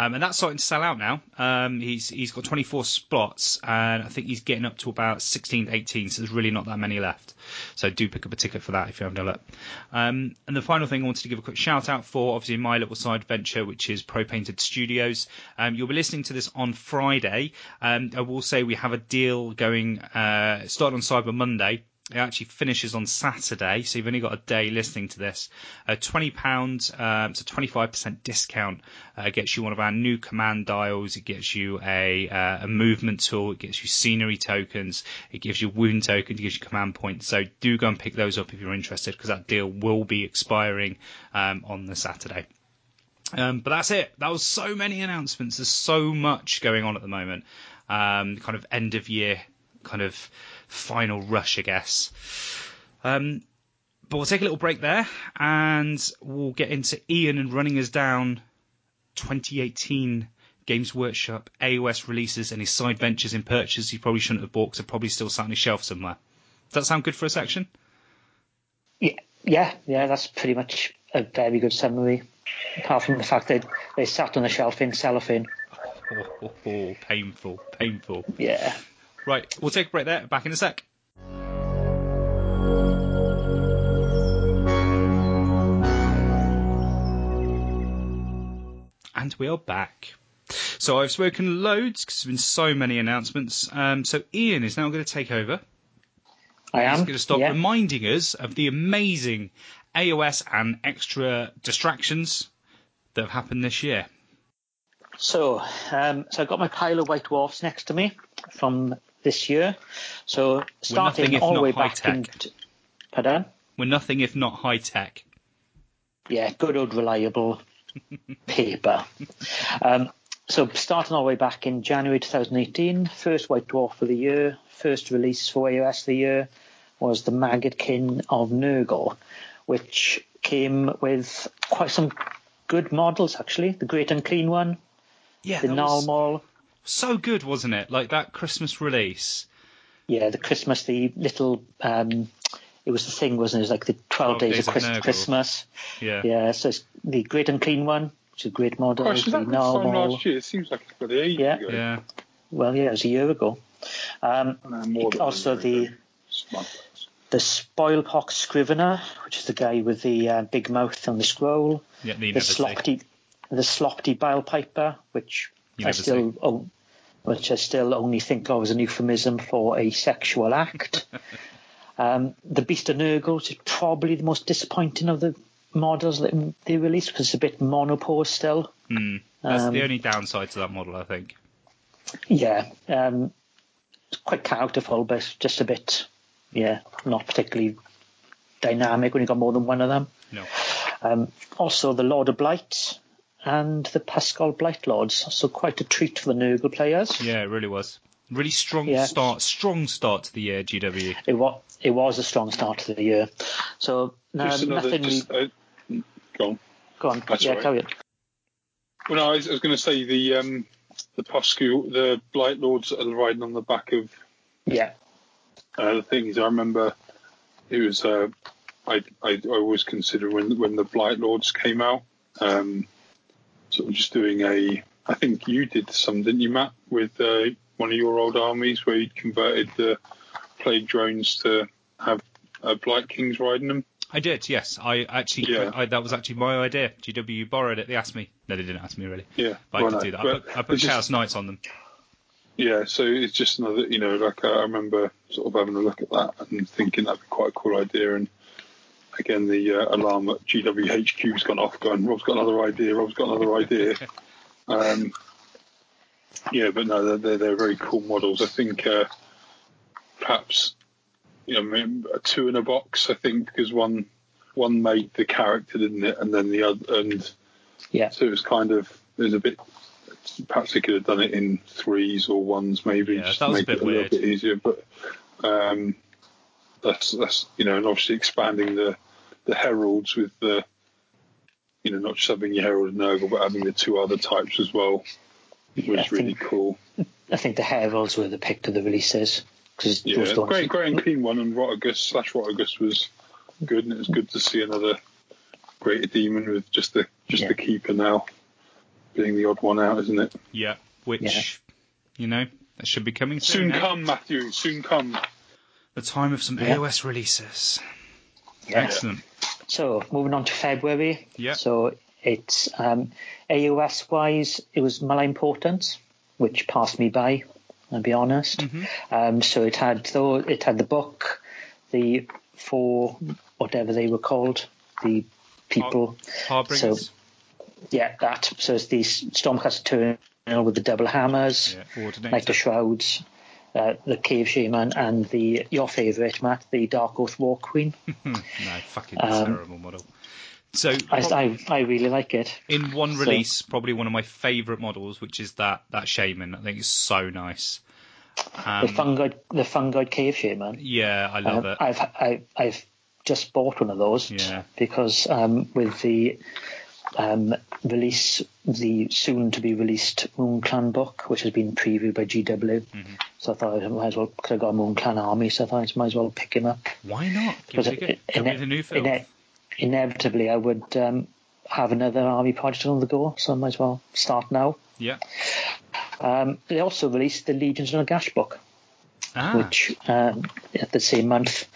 um, and that's starting to sell out now. Um, he's he's got 24 spots, and I think he's getting up to about 16 to 18. So there's really not that many left. So do pick up a ticket for that if you haven't done it. Um, and the final thing I wanted to give a quick shout out for, obviously my little side venture, which is Pro Painted Studios. Um, you'll be listening to this on Friday. Um, I will say we have a deal going, uh, starting on Cyber Monday. It actually finishes on Saturday, so you've only got a day listening to this. Uh, Twenty pounds, um, so twenty five percent discount uh, gets you one of our new command dials. It gets you a uh, a movement tool. It gets you scenery tokens. It gives you wound tokens. It gives you command points. So do go and pick those up if you're interested, because that deal will be expiring um, on the Saturday. Um, but that's it. That was so many announcements. There's so much going on at the moment. Um, kind of end of year, kind of final rush, I guess. Um, but we'll take a little break there, and we'll get into Ian and running us down 2018 Games Workshop AOS releases and his side ventures in purchases he probably shouldn't have bought because they're probably still sat on his shelf somewhere. Does that sound good for a section? Yeah, yeah, yeah. That's pretty much a very good summary. Apart from the fact that they sat on the shelf in cellophane. Oh, oh, oh, painful, painful. Yeah. Right, we'll take a break there. Back in a sec. And we are back. So I've spoken loads because there's been so many announcements. Um, so Ian is now going to take over. I am. He's going to stop yeah. reminding us of the amazing AOS and extra distractions that have happened this year. So, um, so I got my pile of white dwarfs next to me from this year. So starting all the way back into pardon? We're nothing if not high tech. Yeah, good old reliable paper. Um, so starting all the way back in January 2018, first white dwarf of the year, first release for AOS of the year was the Maggotkin of Nurgle, which came with quite some good models actually. The Great Unclean one, Yeah, the Nalmol, so good, wasn't it? Like that Christmas release. yeah, the Christmas, the little, um, it was the thing, wasn't it? It was like the 12, days, of Chris- Nurgle. Christmas. Yeah. Yeah, so it's the Great Unclean one, which is a great model. Gosh, is the that this time last year? It seems like it's got ages Yeah. ago. Yeah. Well, yeah, it was a year ago. Um, No, more than also the ago. The Spoilpox Scrivener, which is the guy with the uh, big mouth on the scroll. Yeah, you The never see. Slopty, the Sloppity Bilepiper, which You I still oh, which I still only think of as an euphemism for a sexual act. um, the Beast of Nurgle, is probably the most disappointing of the models that they released because it's a bit monopose still. Hmm. That's Um, the only downside to that model, I think. Yeah. Um, quite characterful, but just a bit, yeah, not particularly dynamic when you got more than one of them. No. Um, also, the Lord of Blight and the Pusgoyle Blight Lords, so quite a treat for the Nurgle players. Yeah, it really was. Really strong Yeah. start. Strong start to the year, GW. It was it was a strong start to the year. So Just um, another. nothing. Just, uh, go on. go on, that's yeah, all right. carry on. Well, no, I was, was going to say the um, the Pusgoyle, the Blight Lords are riding on the back of Yeah, uh, the things. I remember it was. Uh, I, I I always consider when when the Blight Lords came out, um, sort of just doing a. I think you did some, didn't you, Matt, with uh, one of your old armies where you converted the plague drones to have uh, Blight Kings riding them. I did, yes. I actually, Yeah. I, that was actually my idea. GW borrowed it. They asked me. No, they didn't ask me really. Yeah, But well, I no, do that. I but put, I put it's just- Chaos Knights on them. Yeah, so it's just another, you know, like I remember sort of having a look at that and thinking that'd be quite a cool idea. And again, the uh, alarm at GWHQ's gone off, going, Rob's got another idea, Rob's got another idea. um, yeah, but no, they're, they're, they're very cool models. I think uh, perhaps, you know, maybe a two in a box, I think, because one one made the character, didn't it? And then the other, and yeah, so it was kind of, it was a bit, perhaps they could have done it in threes or ones maybe, Yeah, just that to a make bit it a weird. little bit easier. But um, that's, that's, you know, and obviously expanding the, the heralds with the, you know, not just having your herald and Nurgle, but having the two other types as well yeah, was I really think cool. I think the Heralds were the pick to the releases because Yeah, those don't. great, Great Unclean one, and Rotigus slash Rotigus was good, and it was good to see another greater demon with just the just Yeah. the keeper now being the odd one out, isn't it? Yeah, which, Yeah. you know, that should be coming soon. Soon eh? come, Matthew. Soon come. The time of some Yeah. AOS releases. Yeah. Excellent. So moving on to February. Yeah. So it's um, AOS wise, it was malign portents, which passed me by. I'll be honest. Mm-hmm. Um, so it had though it had the book, the four whatever they were called, the people. So Yeah, that. So it's the Stormcast Eternal with the double hammers, yeah. Knight of Shrouds, uh, the Cave Shaman, and the your favourite, Matt, the Dark Oath War Queen. no, fucking Um, terrible model. So, I, prob- I, I really like it. in one so- release, probably one of my favourite models, which is that that shaman. I think it's so nice. The Um, fungoid, the fungoid cave shaman. yeah, I love Um, it. I've I, I've just bought one of those Yeah. because um, with the um, release, the soon to be released Moon Clan book, which has been previewed by GW, Mm-hmm. so I thought I might as well because I got a Moon Clan army, so I thought I might as well pick him up. Why not? Because it a go. Give new film. ine- inevitably I would um, have another army project on the go, so I might as well start now. Yeah. Um, they also released the Legions of Nagash book. Ah, which um, at the same month,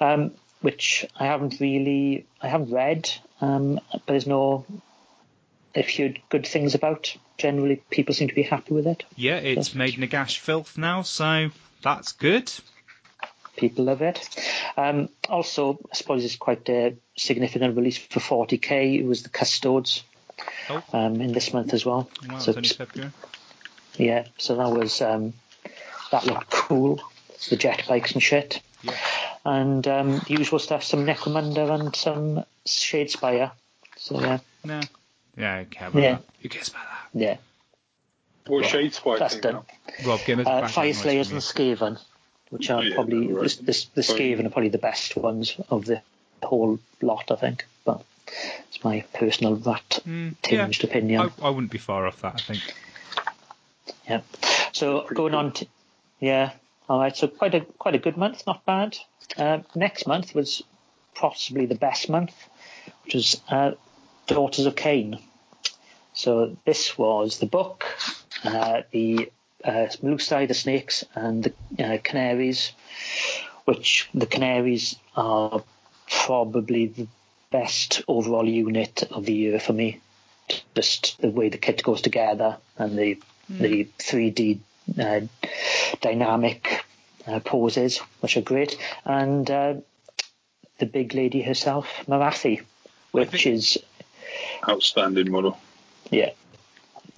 um, which I haven't really, I haven't read, um, but there's no, if heard good things about. Generally, people seem to be happy with it. yeah, it's made Nagash filth now, so that's good. People love it. Um, also, I suppose it's quite a significant release for 40k. It was the Custodes Oh. um, in this month as well. Wow, so yeah, so that was um, that looked cool. The jet bikes and shit. Yeah. And um, the usual stuff, some Necromunda and some Shadespire. So yeah, No. Yeah, I don't care about Yeah. that. Who cares about that? yeah, What Shadespire that's done. out? Rob, give us Uh, background Fire Slayers and you. Skaven, which are Yeah, probably right. the, the, the Skaven are probably the best ones of the whole lot, I think. But it's my personal rat Mm, tinged yeah. opinion. I, I wouldn't be far off that, I think. Yeah. So Pretty going cool. on to yeah, all right. So quite a quite a good month, not bad. Uh, next month was possibly the best month, which was uh, Daughters of Khaine. So this was the book, uh, the uh, Blue Sky, the Snakes, and the uh, Khinerai, which the Khinerai are probably the best overall unit of the year for me. Just the way the kit goes together and the the 3D uh, dynamic uh, poses, which are great, and uh, the big lady herself, Morathi, which is Outstanding model. yeah,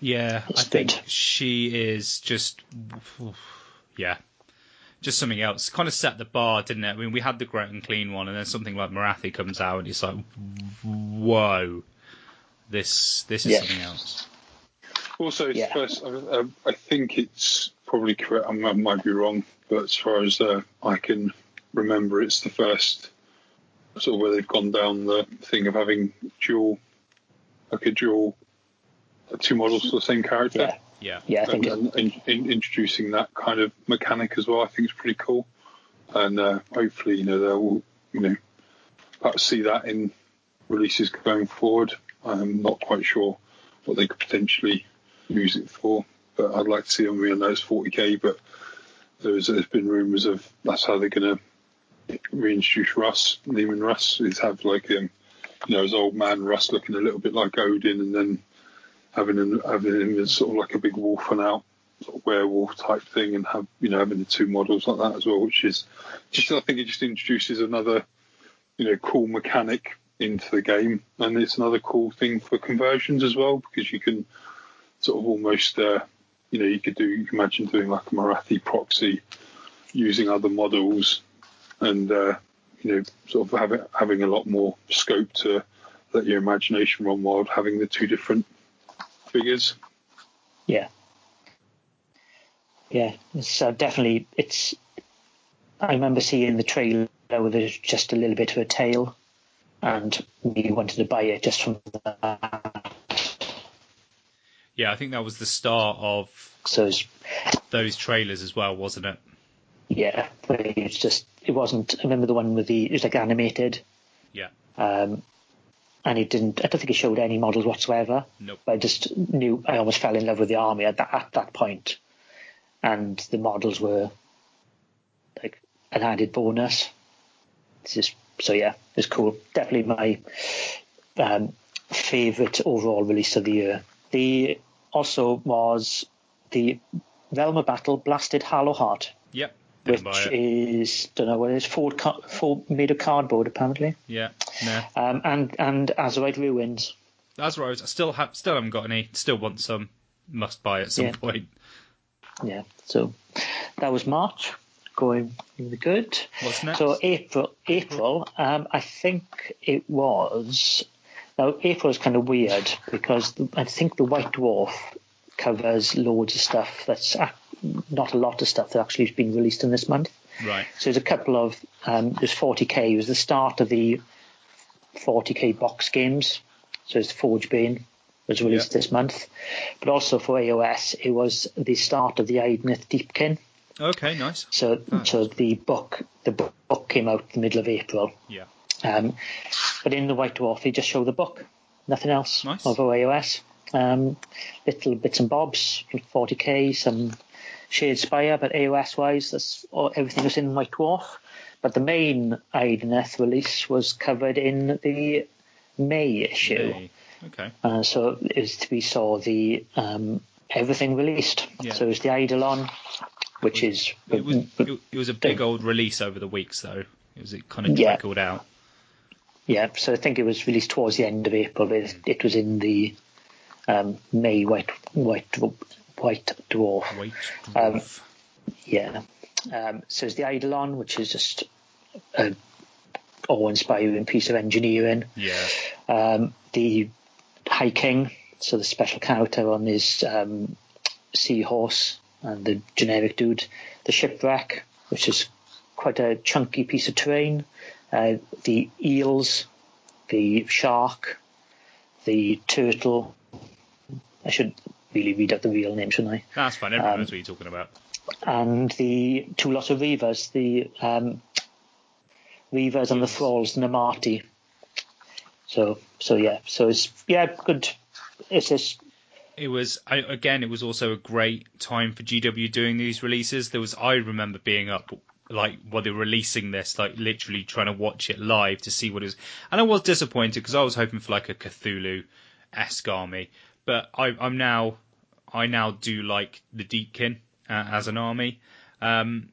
Yeah, It's I think she is just, yeah. just something else. Kind of set the bar, didn't it? I mean, we had the Great Unclean one, and then something like Morathi comes out, and it's like, whoa, this this is Yeah. something else. Also, it's Yeah. first, I, I think it's probably correct. I might, might be wrong, but as far as uh, I can remember, it's the first sort of where they've gone down the thing of having dual, like a dual, two models for the same character. Yeah, Yeah, yeah, I think and, and, in introducing that kind of mechanic as well, I think is pretty cool. And uh, hopefully, you know, they'll, you know, perhaps see that in releases going forward. I'm not quite sure what they could potentially use it for, but I'd like to see them. I know it's 40k, but there's, there's been rumours of that's how they're going to reintroduce Russ, Leman Russ, is have like um, you know, his old man Russ looking a little bit like Odin, and then having him having him as sort of like a big wolf and out sort of werewolf type thing, and have you know having the two models like that as well, which is just I think it just introduces another you know cool mechanic into the game, and it's another cool thing for conversions as well because you can sort of almost uh, you know you could do you can imagine doing like a Morathi proxy using other models and uh, you know sort of having having a lot more scope to let your imagination run wild having the two different figures. Yeah. Yeah, uh, definitely it's. I remember seeing the trailer with it just a little bit of a tail, and we wanted to buy it just from that. Yeah. I think that was the start of So those trailers as well, wasn't it? yeah, but it was just it wasn't. I remember the one with the it was like animated, Yeah. um, and it didn't. I don't think it showed any models whatsoever. Nope. But I just knew I almost fell in love with the army at that at that point, and the models were like an added bonus. It's just so yeah, it's cool. Definitely my um, favorite overall release of the year. The also was the Realm of Battle Blasted Hallowheart, Yep. which Didn't buy it. is don't know what it is, Ford, Ford made of cardboard apparently, Yeah. Nah. um, and and Azyrite Ruins. Right. I still have still haven't got any. Still want some. Must buy at some Yeah. point. Yeah, so that was March, going really good. What's next? So April, April, um, I think it was. Now April is kind of weird because I think the White Dwarf covers loads of stuff that's not a lot of stuff that actually has been released in this month. right. So there's a couple of um, there's 40k. It was the start of the 40k box games. So it's Forge Bane was released this month, but also for AOS it was the start of the Idoneth Deepkin. Okay. Nice. So Ah. so the book the book came out the middle of April. Yeah. Um, but in the White Dwarf they just show the book, nothing else Nice. of AOS. Um, little bits and bobs, 40k, some Shade Spire, but AOS wise, that's all, everything was in White Dwarf. But the main Idoneth release was covered in the May issue. Hey. Okay. Uh, so it was, we saw the um, everything released. Yeah. So it was the Eidolon, which is It was it, it was a big old release over the weeks though. It was it kind of Yeah. trickled out. Yeah. So I think it was released towards the end of April. But it, it was in the um, May White White White Dwarf. Wait. Um, dwarf. Yeah. Um, so it's the Eidolon, which is just a awe-inspiring piece of engineering. yeah. Um, the High King, so the special character on his um, seahorse, and the generic dude. The shipwreck, which is quite a chunky piece of terrain. Uh, the eels, the shark, the turtle. I should really read out the real name, shouldn't I? That's fine. Everyone um, knows what you're talking about. and the two lots of reavers, the um, reavers and the thralls, the Namarti. So, so yeah, so it's yeah, good. It's just It was I, again. It was also a great time for GW doing these releases. There was I remember being up like while they were releasing this, like literally trying to watch it live to see what it was. And I was disappointed because I was hoping for like a Cthulhu esque army, but I, I'm now I now do like the Deepkin uh, as an army. Um,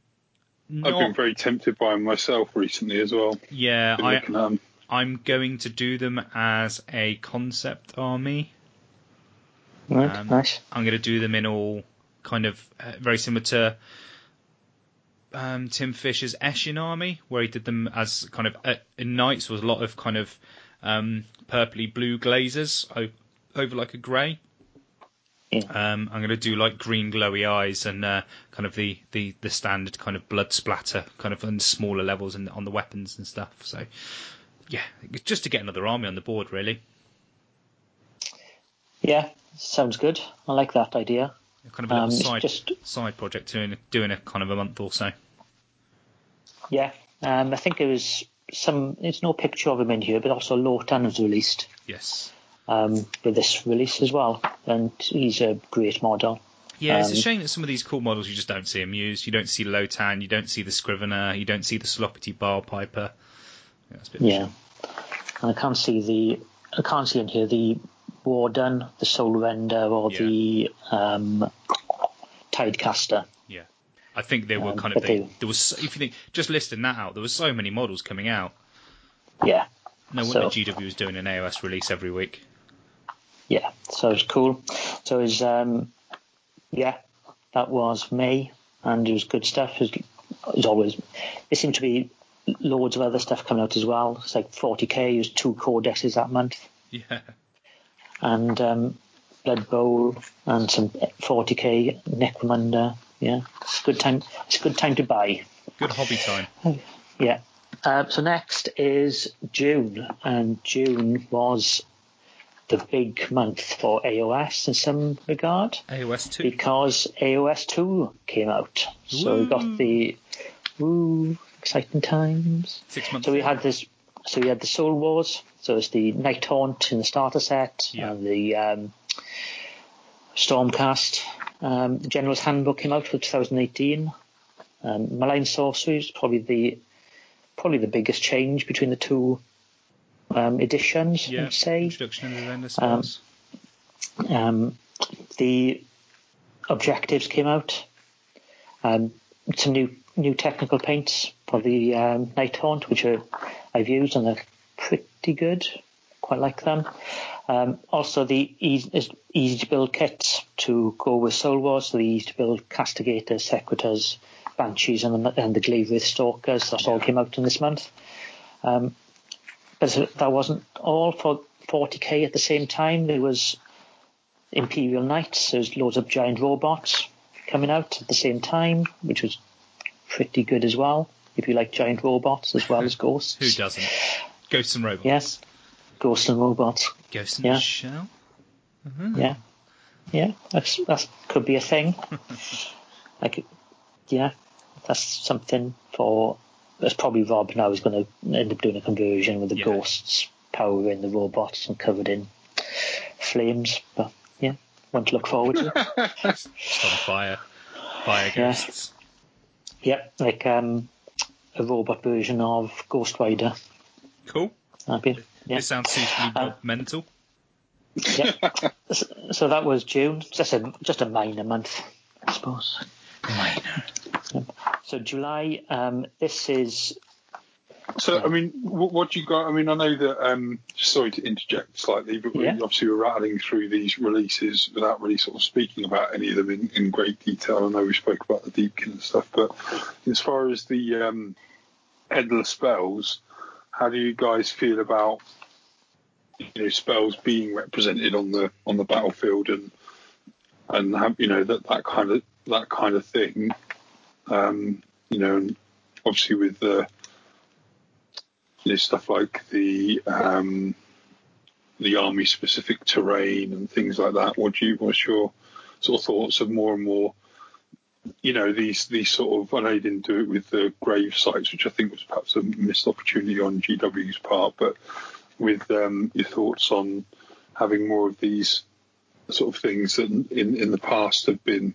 I've been very tempted by them myself recently as well. yeah, I, looking at 'em. I'm going to do them as a concept army. right, Um, nice. I'm going to do them in all kind of uh, very similar to um, Tim Fisher's Eshin Army, where he did them as kind of uh, in knights was a lot of kind of um, purpley blue glazes o- over like a grey. Um, I'm going to do like green glowy eyes and uh, kind of the, the, the standard kind of blood splatter kind of on smaller levels and on the weapons and stuff. So yeah, just to get another army on the board really. Yeah, sounds good. I like that idea. Kind of a little Um, side just- side project doing doing a kind of a month or so. Yeah, um, I think it was some. There's no picture of him in here, but also Lotann was released Yes. um, with this release as well, and he's a great model. Yeah, it's a Um, shame that some of these cool models you just don't see them used. You don't see Lotann, you don't see the Scrivener, you don't see the Sloppity Bilepiper. Yeah, that's a bit of a Yeah, and I can't see the. I can't see in here the Warden, the Soul Render, or Yeah. the um, Tidecaster. I think they were Um, kind of they, there was if you think just listing that out, there were so many models coming out. Yeah, No wonder So- GW was doing an AOS release every week. yeah. So it's cool. So it's um, yeah, that was me, and it was good stuff. As as always, there seemed to be loads of other stuff coming out as well. It's like 40k. It was two codexes that month. Yeah. and um, Blood Bowl and some 40k Necromunda. Yeah, it's a good time. It's a good time to buy. Good hobby time. Yeah. Uh, so next is June, and June was the big month for AOS in some regard AOS two. because AOS 2 came out. So we got the woo exciting times. Six months. So we had this. So we had the Soul Wars. So it's the Nighthaunt in the starter set Yeah. and the um, Stormcast. Um, the General's Handbook came out for 2018. Um, Malign Sorcery is probably the probably the biggest change between the two um, editions. yeah. I'd say. Introduction and then I Um, suppose. Um, the objectives came out. Um, some new new technical paints for the um, Nighthaunt, which are, I've used and they're pretty good. Quite like them. Um, also, the easy, easy to build kits to go with Soul Wars. So the easy to build Castigators, Sequitors, Banshees, and the, and the Stalkers. That all came out in this month. Um, but that wasn't all for 40k at the same time. There was Imperial Knights. There's loads of giant robots coming out at the same time, which was pretty good as well. If you like giant robots as well as ghosts. Who doesn't? Ghosts and robots. Yes, ghosts and robots. Ghosts in Yeah. the shell. Yeah, yeah, that's that could be a thing. like, yeah, that's something for. That's probably Rob now is going to end up doing a conversion with the Yeah. ghosts powering the robots and covered in flames. But yeah, one to look forward to. Just on fire. Fire Yeah. ghosts. Yep, like um, a robot version of Ghost Rider. Cool. That'd be, yeah. This sounds suitably Uh, mental. yeah. So- So that was June. Just a just a minor month, I suppose. Minor. So July. Um, this is So, I mean, what, what do you got? I mean, I know that. Um, sorry to interject slightly, but we Yeah. obviously we're rattling through these releases without really sort of speaking about any of them in, in great detail. I know we spoke about the Deepkin and stuff, but as far as the um, endless spells, how do you guys feel about you know spells being represented on the on the battlefield and and have, you know that that kind of that kind of thing? Um, you know, and obviously with the you know, stuff like the um, the army specific terrain and things like that. What do you what's your sort of thoughts of more and more? You know these these sort of I know didn't do it with the grave sites, which I think was perhaps a missed opportunity on GW's part, but with um, your thoughts on having more of these sort of things that in in the past have been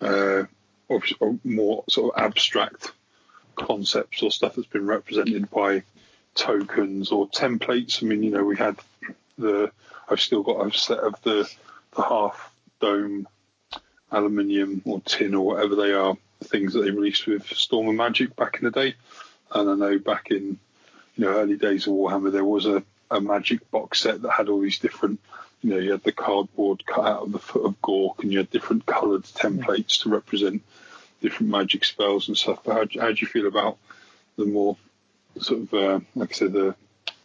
uh, or more sort of abstract concepts or stuff that's been represented by tokens or templates. I mean, you know, we had the I've still got a set of the the half dome aluminium or tin or whatever they are things that they released with Storm of Magic back in the day. And I know back in you know early days of Warhammer there was a, a magic box set that had all these different you know, you had the cardboard cut out of the foot of Gork and you had different coloured templates to represent different magic spells and stuff. But how, how do you feel about the more sort of, uh, like I said, the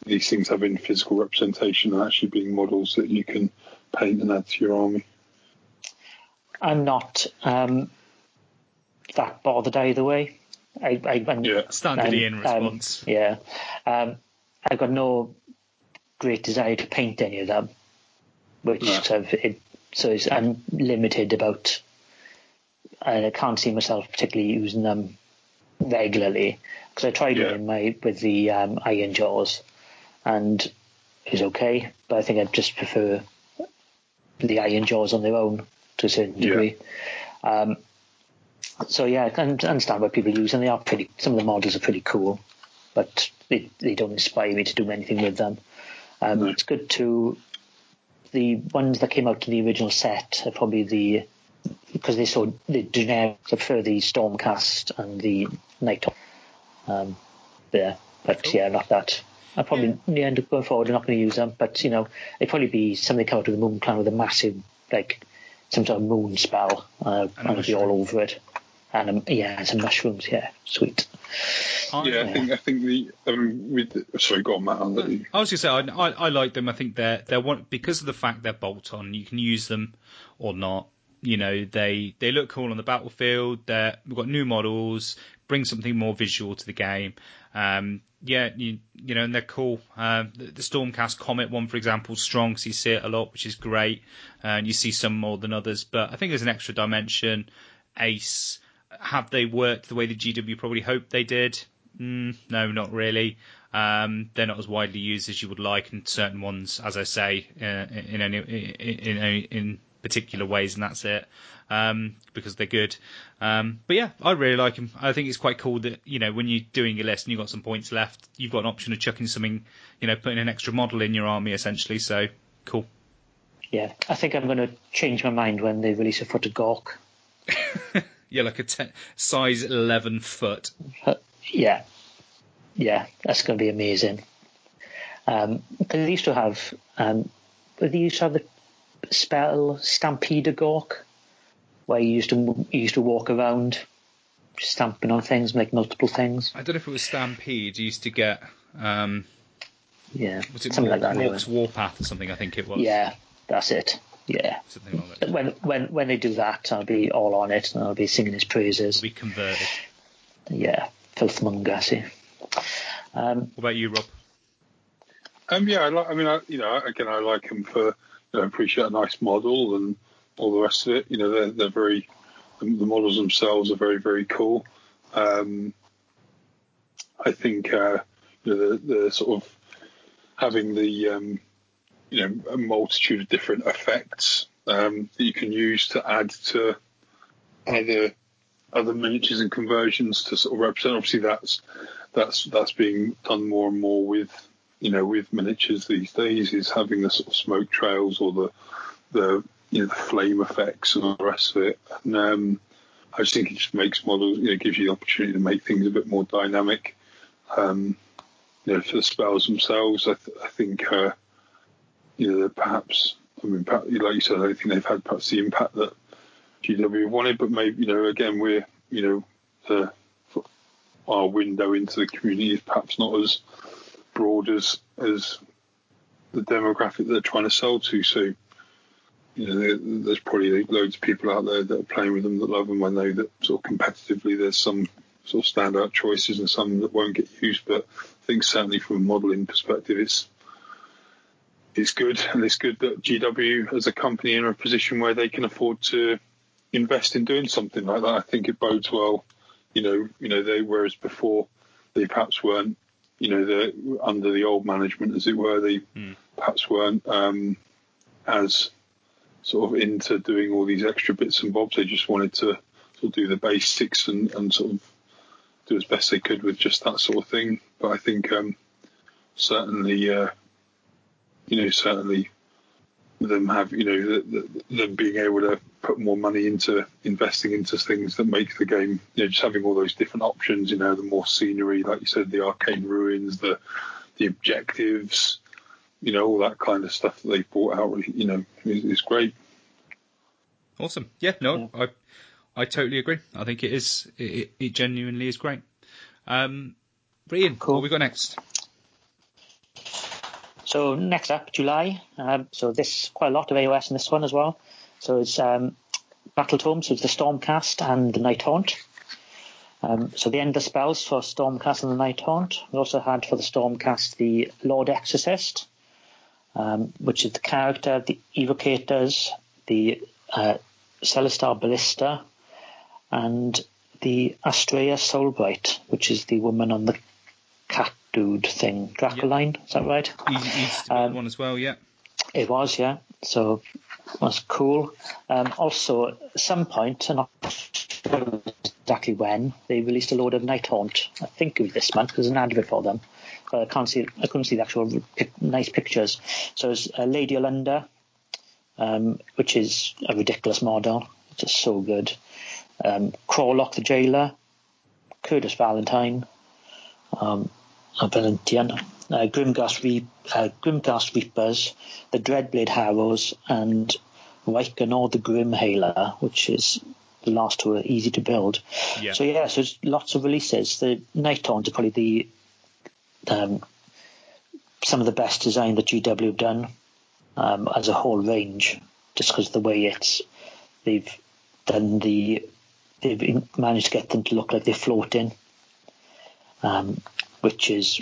these things having physical representation and actually being models that you can paint and add to your army? I'm not um, that bothered either way. I, I, I'm, Yeah. Standard I'm- Ian um, response. yeah. Um, I've got no great desire to paint any of them, which No. sort of it, so it's, I'm limited about. and I can't see myself particularly using them regularly because I tried Yeah. it in my with the um, Ironjawz, and it's okay, but I think I'd just prefer the Ironjawz on their own to a certain Yeah. degree. Um, so yeah, I can understand why people use them. They are pretty. Some of the models are pretty cool, but they they don't inspire me to do anything with them. Um, No. It's good to the ones that came out in the original set are probably the because they saw the generic I prefer the Stormcast and the Night. Um, there, but Cool. yeah, not that. I probably in the end of going forward, I'm not going to use them. But you know, it'd probably be something come out of the Moon Clan with a massive like some sort of moon spell, uh, And a and I'd be all over it. And um, yeah, some mushrooms. Yeah, sweet. I- Yeah, I think I think the um, with sorry, go on, Matt. I'll let you. I was going to say I, I, I like them. I think they're they're one because of the fact they're bolt on. You can use them or not. You know they they look cool on the battlefield. They're, we've got new models. Bring something more visual to the game. Um, yeah, you you know, and they're cool. Um, the, the Stormcast Comet one, for example, is strong because you see it a lot, which is great. Uh, and you see some more than others, but I think there's an extra dimension. Ace, have they worked the way the GW probably hoped they did? Mm, no, not really. Um, they're not as widely used as you would like, and certain ones, as I say, uh, in any in, in in particular ways, and that's it. Um, because they're good. Um, but yeah, I really like them. I think it's quite cool that you know when you're doing your list and you've got some points left, you've got an option of chucking something, you know, putting an extra model in your army essentially. So cool. Yeah, I think I'm going to change my mind when they release a foot of Gork. Yeah, like a ten, size 11 foot. Uh, yeah, yeah, that's going to be amazing. Um, they used to have, um, they used to have the spell Stampede Gork, where you used to you used to walk around stamping on things, make multiple things. I don't know if it was Stampede. You used to get, um, Yeah, was it something Walk, like that. Anyway. Warpath or something? I think it was. Yeah, that's it. Yeah. Something like that. When when when they do that, I'll be all on it, and I'll be singing his praises. We converted. Yeah, filthmonger. See. Um, What about you, Rob? Um, yeah, I like. I mean, I, you know, again, I like him for. You appreciate a nice model and all the rest of it. You know, they're they're very. The, models themselves are very very cool. Um, I think uh, you know the, the sort of having the um, you know a multitude of different effects um, that you can use to add to either other miniatures and conversions to sort of represent. Obviously, that's that's that's being done more and more with you know with miniatures these days. Is having the sort of smoke trails or the the you know the flame effects and all the rest of it. And um, I just think it just makes models. You know, gives you the opportunity to make things a bit more dynamic. Um, you know, for the spells themselves, I, th- I think uh, you know perhaps. I mean, perhaps, like you said, I don't think they've had perhaps the impact that GW wanted, but maybe you know, again, we're you know, the our window into the community is perhaps not as broad as as the demographic they're trying to sell to. So, you know, there's probably loads of people out there that are playing with them that love them. I know that sort of competitively, there's some sort of standout choices and some that won't get used. But I think certainly from a modelling perspective, it's it's good, and it's good that GW as a company are in a position where they can afford to invest in doing something like that. I think it bodes well. You know, you know, they whereas before they perhaps weren't, you know, the under the old management, as it were, they perhaps weren't um, as sort of into doing all these extra bits and bobs. They just wanted to sort of do the basics and, and sort of do as best they could with just that sort of thing. But I think um, certainly, uh, you know, certainly them have, you know, the, the, them being able to put more money into investing into things that make the game, you know, just having all those different options, you know, the more scenery, like you said, the arcane ruins, the the objectives, you know, all that kind of stuff that they've brought out, you know, is, is great. Awesome. Yeah, no, I I totally agree. I think it is. It, it genuinely is great. Um, but Cool. what we got next? So next up, July. Um, so this quite a lot of AOS in this one as well. So it's um, Battletome, so it's the Stormcast and the Nighthaunt. Um, so the end of spells for Stormcast and the Nighthaunt. We also had for the Stormcast the Lord Exorcist, um, which is the character, the Evocators, the uh, Celestar Ballista, and the Astreia Solbright, which is the woman on the dude thing. Dracoline, is that right? He, he's the Um, one as well. Yeah. It was, yeah. So that's cool. Um, also, at some point, and I'm not sure exactly when, they released a load of Nighthaunt. I think it was this month. There's an advert for them, but I can't see. I couldn't see the actual pic- nice pictures. So it's uh, Lady Olynder, um, which is a ridiculous model. It's just so good. Um, Crawlock the Jailer, Kurdoss Valentine, um, a Valentian, uh, Grimghast, Reap, uh, Grimghast Reapers, the Dreadblade Harrows, and Reikenor the Grimhailer, which is the last two are easy to build. Yeah. So yeah, so there's lots of releases. The Nighthaunt are probably the um, some of the best design that GW have done um, as a whole range, just because of the way it's they've done the they've managed to get them to look like they're floating, um, which is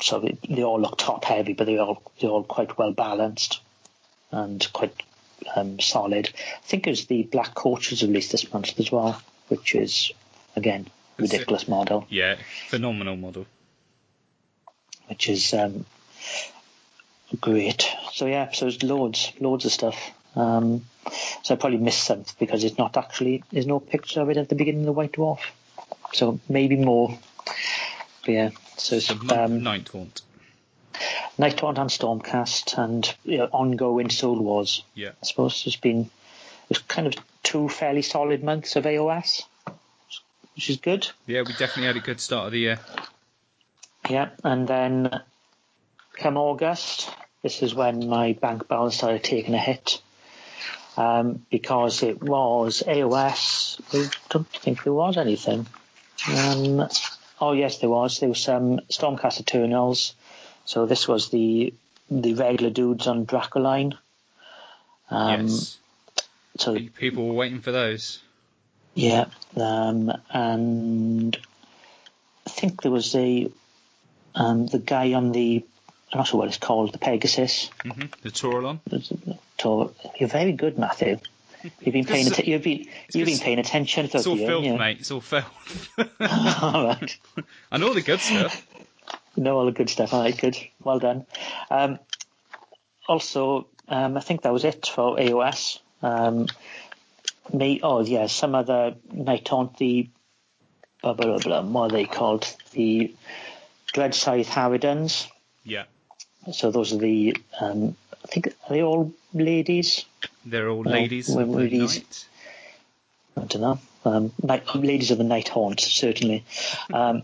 so they, they all look top heavy, but they all they're all quite well balanced and quite um, solid. I think it was the Black Coaches released this month as well, which is again That's it. ridiculous model, Yeah. Phenomenal model. which is um, great. So yeah, so there's loads, loads of stuff. Um, so I probably missed some because it's not actually there's no picture of it at the beginning of the White Dwarf. So maybe more. Yeah, so it's, The um, Nighthaunt. Night Haunt and Stormcast and you know, ongoing Soul Wars. Yeah. I suppose there's been there's kind of two fairly solid months of AOS, which is good. Yeah, we definitely had a good start of the year. Yeah, and then come August, this is when my bank balance started taking a hit. Um, because it was AOS. I don't think there was anything. Um, oh yes, there was. There was some Stormcast Eternals. So this was the the regular dudes on Dracoline. Um, yes. So People were waiting for those. Yeah, um, and I think there was a um, the guy on the I'm not sure what it's called, the Pegasus. hmm The Taurolon. So you're very good, Matthew. You've been paying. Atten- you've been you've been paying attention It's all filth, yeah. mate. It's all filth. all right. and all the good stuff. You know all the good stuff. All right, good. Well done. Um, also, um, I think that was it for AOS. Um, me, oh yeah, some other Nighthaunt the blah, blah, blah, blah, what are they called? The Dreadscythe Harridans. Yeah. So those are the um, I think are they all ladies? They're all ladies were- of were the night. I don't know. Um, night, ladies of the night haunt, certainly. Um,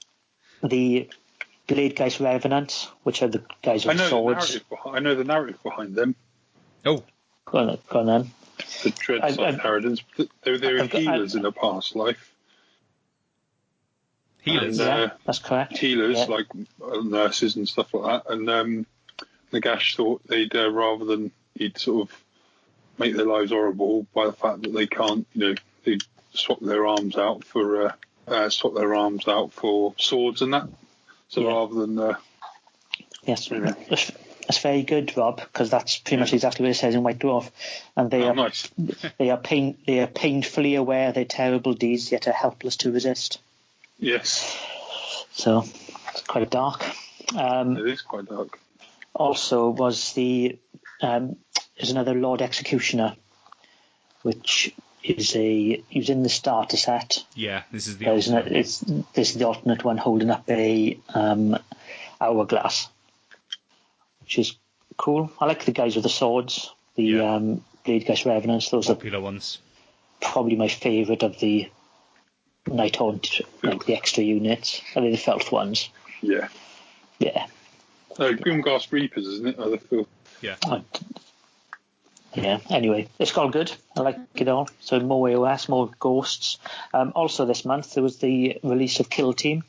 the guys Revenant, which are the guys I with know swords. narrative. Behind, I know the narrative behind them. Oh, Go on, go on then. The Dread I've- Scythe I've- Harridans. They, were- they were I've got- healers in a past life. Healers. And, Yeah, uh, that's correct. Healers, Yeah. like uh, nurses and stuff like that. And um, Nagash thought they'd, uh, rather than he'd sort of make their lives horrible by the fact that they can't, you know, they swap their arms out for, uh, uh, swap their arms out for swords and that. So Yeah. rather than, uh, Yes, Yeah. that's, that's very good, Rob, because that's pretty much exactly what it says in White Dwarf. And they oh, are nice. they are pain they are painfully aware of their terrible deeds, yet are helpless to resist. Yes, So it's quite dark. Um, it is quite dark. also was the um, is another Lord Executioner, which is a he was in the starter set. Yeah, this is the There's old an, it's this is the alternate one holding up a um, hourglass, which is cool. I like the guys with the swords, the Yeah. um, Bladegheist Revenants. Those are popular ones. probably my favourite of the Nighthaunt, like the extra units. Are they the felt ones? Yeah. Yeah. No, Grimghast Reapers, isn't it? Oh, the fil- I, yeah. Anyway, it's all good. I like it all. So more AOS, more ghosts. Um, also this month there was the release of Kill Team,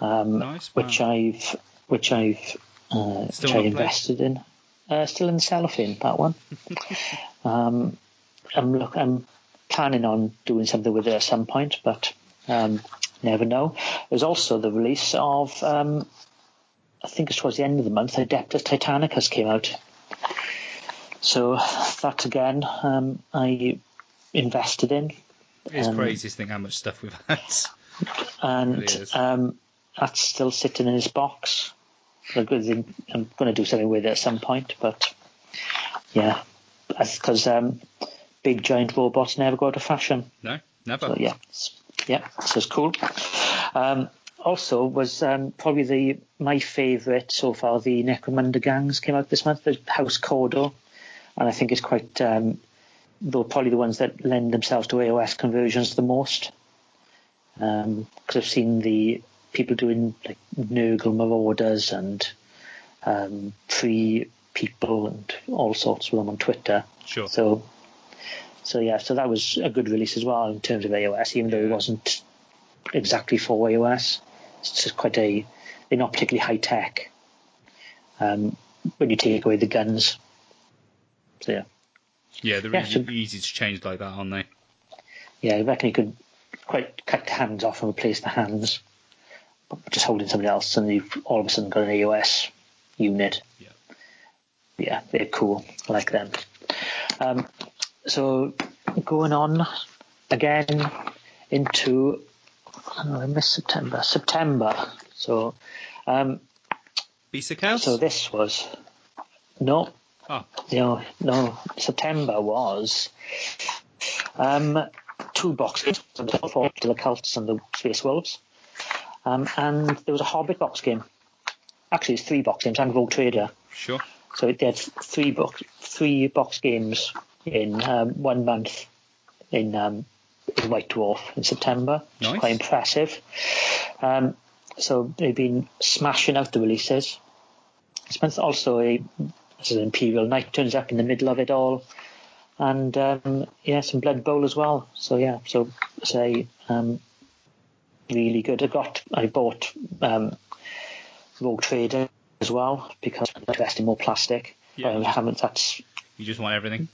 um, Nice, which. I've which I've uh, which I played? invested in. Uh, still in the cellophane that one. um, I'm look. I'm planning on doing something with it at some point, but um, never know. There's also the release of um, I think it's towards the end of the month. Adeptus Titanicus came out. So that again, um, I invested in, It's Um, crazy to think how much stuff we've had. and um, that's still sitting in his box. I'm going to do something with it at some point, but yeah, because um, big giant robots never go out of fashion. No, never. So yeah, yeah, so it's cool. Um, also, was um, probably the my favourite so far. The Necromunda gangs came out this month. The House Cawdor, and I think it's quite. Um, though probably the ones that lend themselves to AOS conversions the most. Because I've seen the people doing like Nurgle Marauders and um, free people and all sorts of them on Twitter. Sure. So, so yeah, so that was a good release as well in terms of AOS, even though it wasn't exactly for AOS. It's just quite a, they're not particularly high tech. Um, when you take away the guns. So yeah, Yeah, they're Yeah, easy, so- easy to change like that, aren't they? yeah, I reckon you could quite cut the hands off and replace the hands, but just holding something else, and you've all of a sudden got an AOS unit. Yeah. Yeah, they're cool. I like them. Um, so going on again into I missed September. September. So um, of Chaos? so this was no Oh, no no September was um, two box games for the cults and the space wolves, um, and there was a Hobbit box game. Actually, it's three box games and Rogue Trader. sure. So they had three box three box games in um, one month in um, in White Dwarf in September. Is quite impressive. Um, so they've been smashing out the releases. This month also a this is an Imperial Knight turns up in the middle of it all, and um, yeah, some Blood Bowl as well. So yeah, so say um, really good. I got I bought um, Rogue Trader as well because I'm investing more plastic. Yeah. I haven't. That's You just want everything.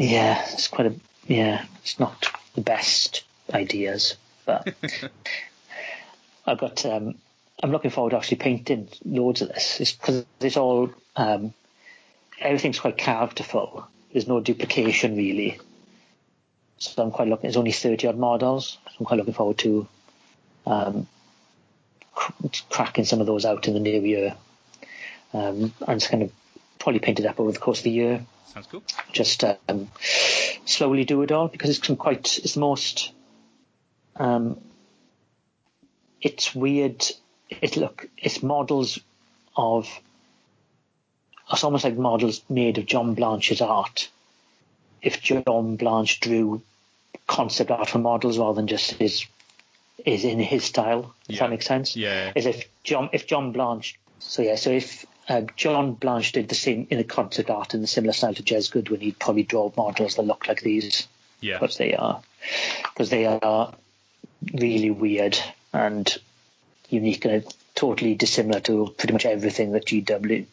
Yeah. It's quite a yeah. It's not the best ideas, but I've got. Um, I'm looking forward to actually painting loads of this. It's because it's all um, everything's quite characterful. There's no duplication really. So I'm quite looking. There's only thirty odd models. So I'm quite looking forward to um, cr- cracking some of those out in the new year. Um, and just kind of probably paint it up over the course of the year Sounds cool. just um, slowly do it all because it's quite it's the most um, it's weird it look it's models of it's almost like models made of John Blanche's art if John Blanche drew concept art for models rather than just his is in his style if Yeah. that makes sense Yeah. is if John if John Blanche so yeah so if uh, John Blanche did the same in the concept art in the similar style to Jez Goodwin he'd probably draw models that look like these Yeah. because they are because they are really weird and unique and totally dissimilar to pretty much everything that GW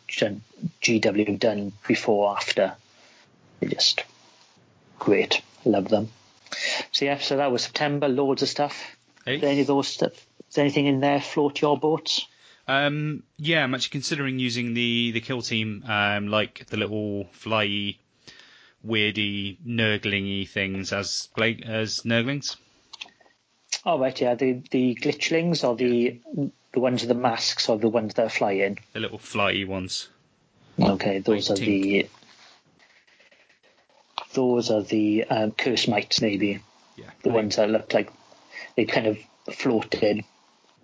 GW have done before or after. They're just great. Love them. So yeah, so that was September. Loads of stuff. Hey? Is there any of those stuff? Is there anything in there float your boats? Um, yeah, I'm actually considering using the the kill team, um, like the little flyy, weirdy, nurglingy things as bla- as nurglings. Oh right, yeah, the the glitchlings or the the ones with the masks or the ones that are flying. The little flyy ones. Okay, those are Wait, the those are the um, cursemites, maybe Yeah. the ones that look like they kind of floated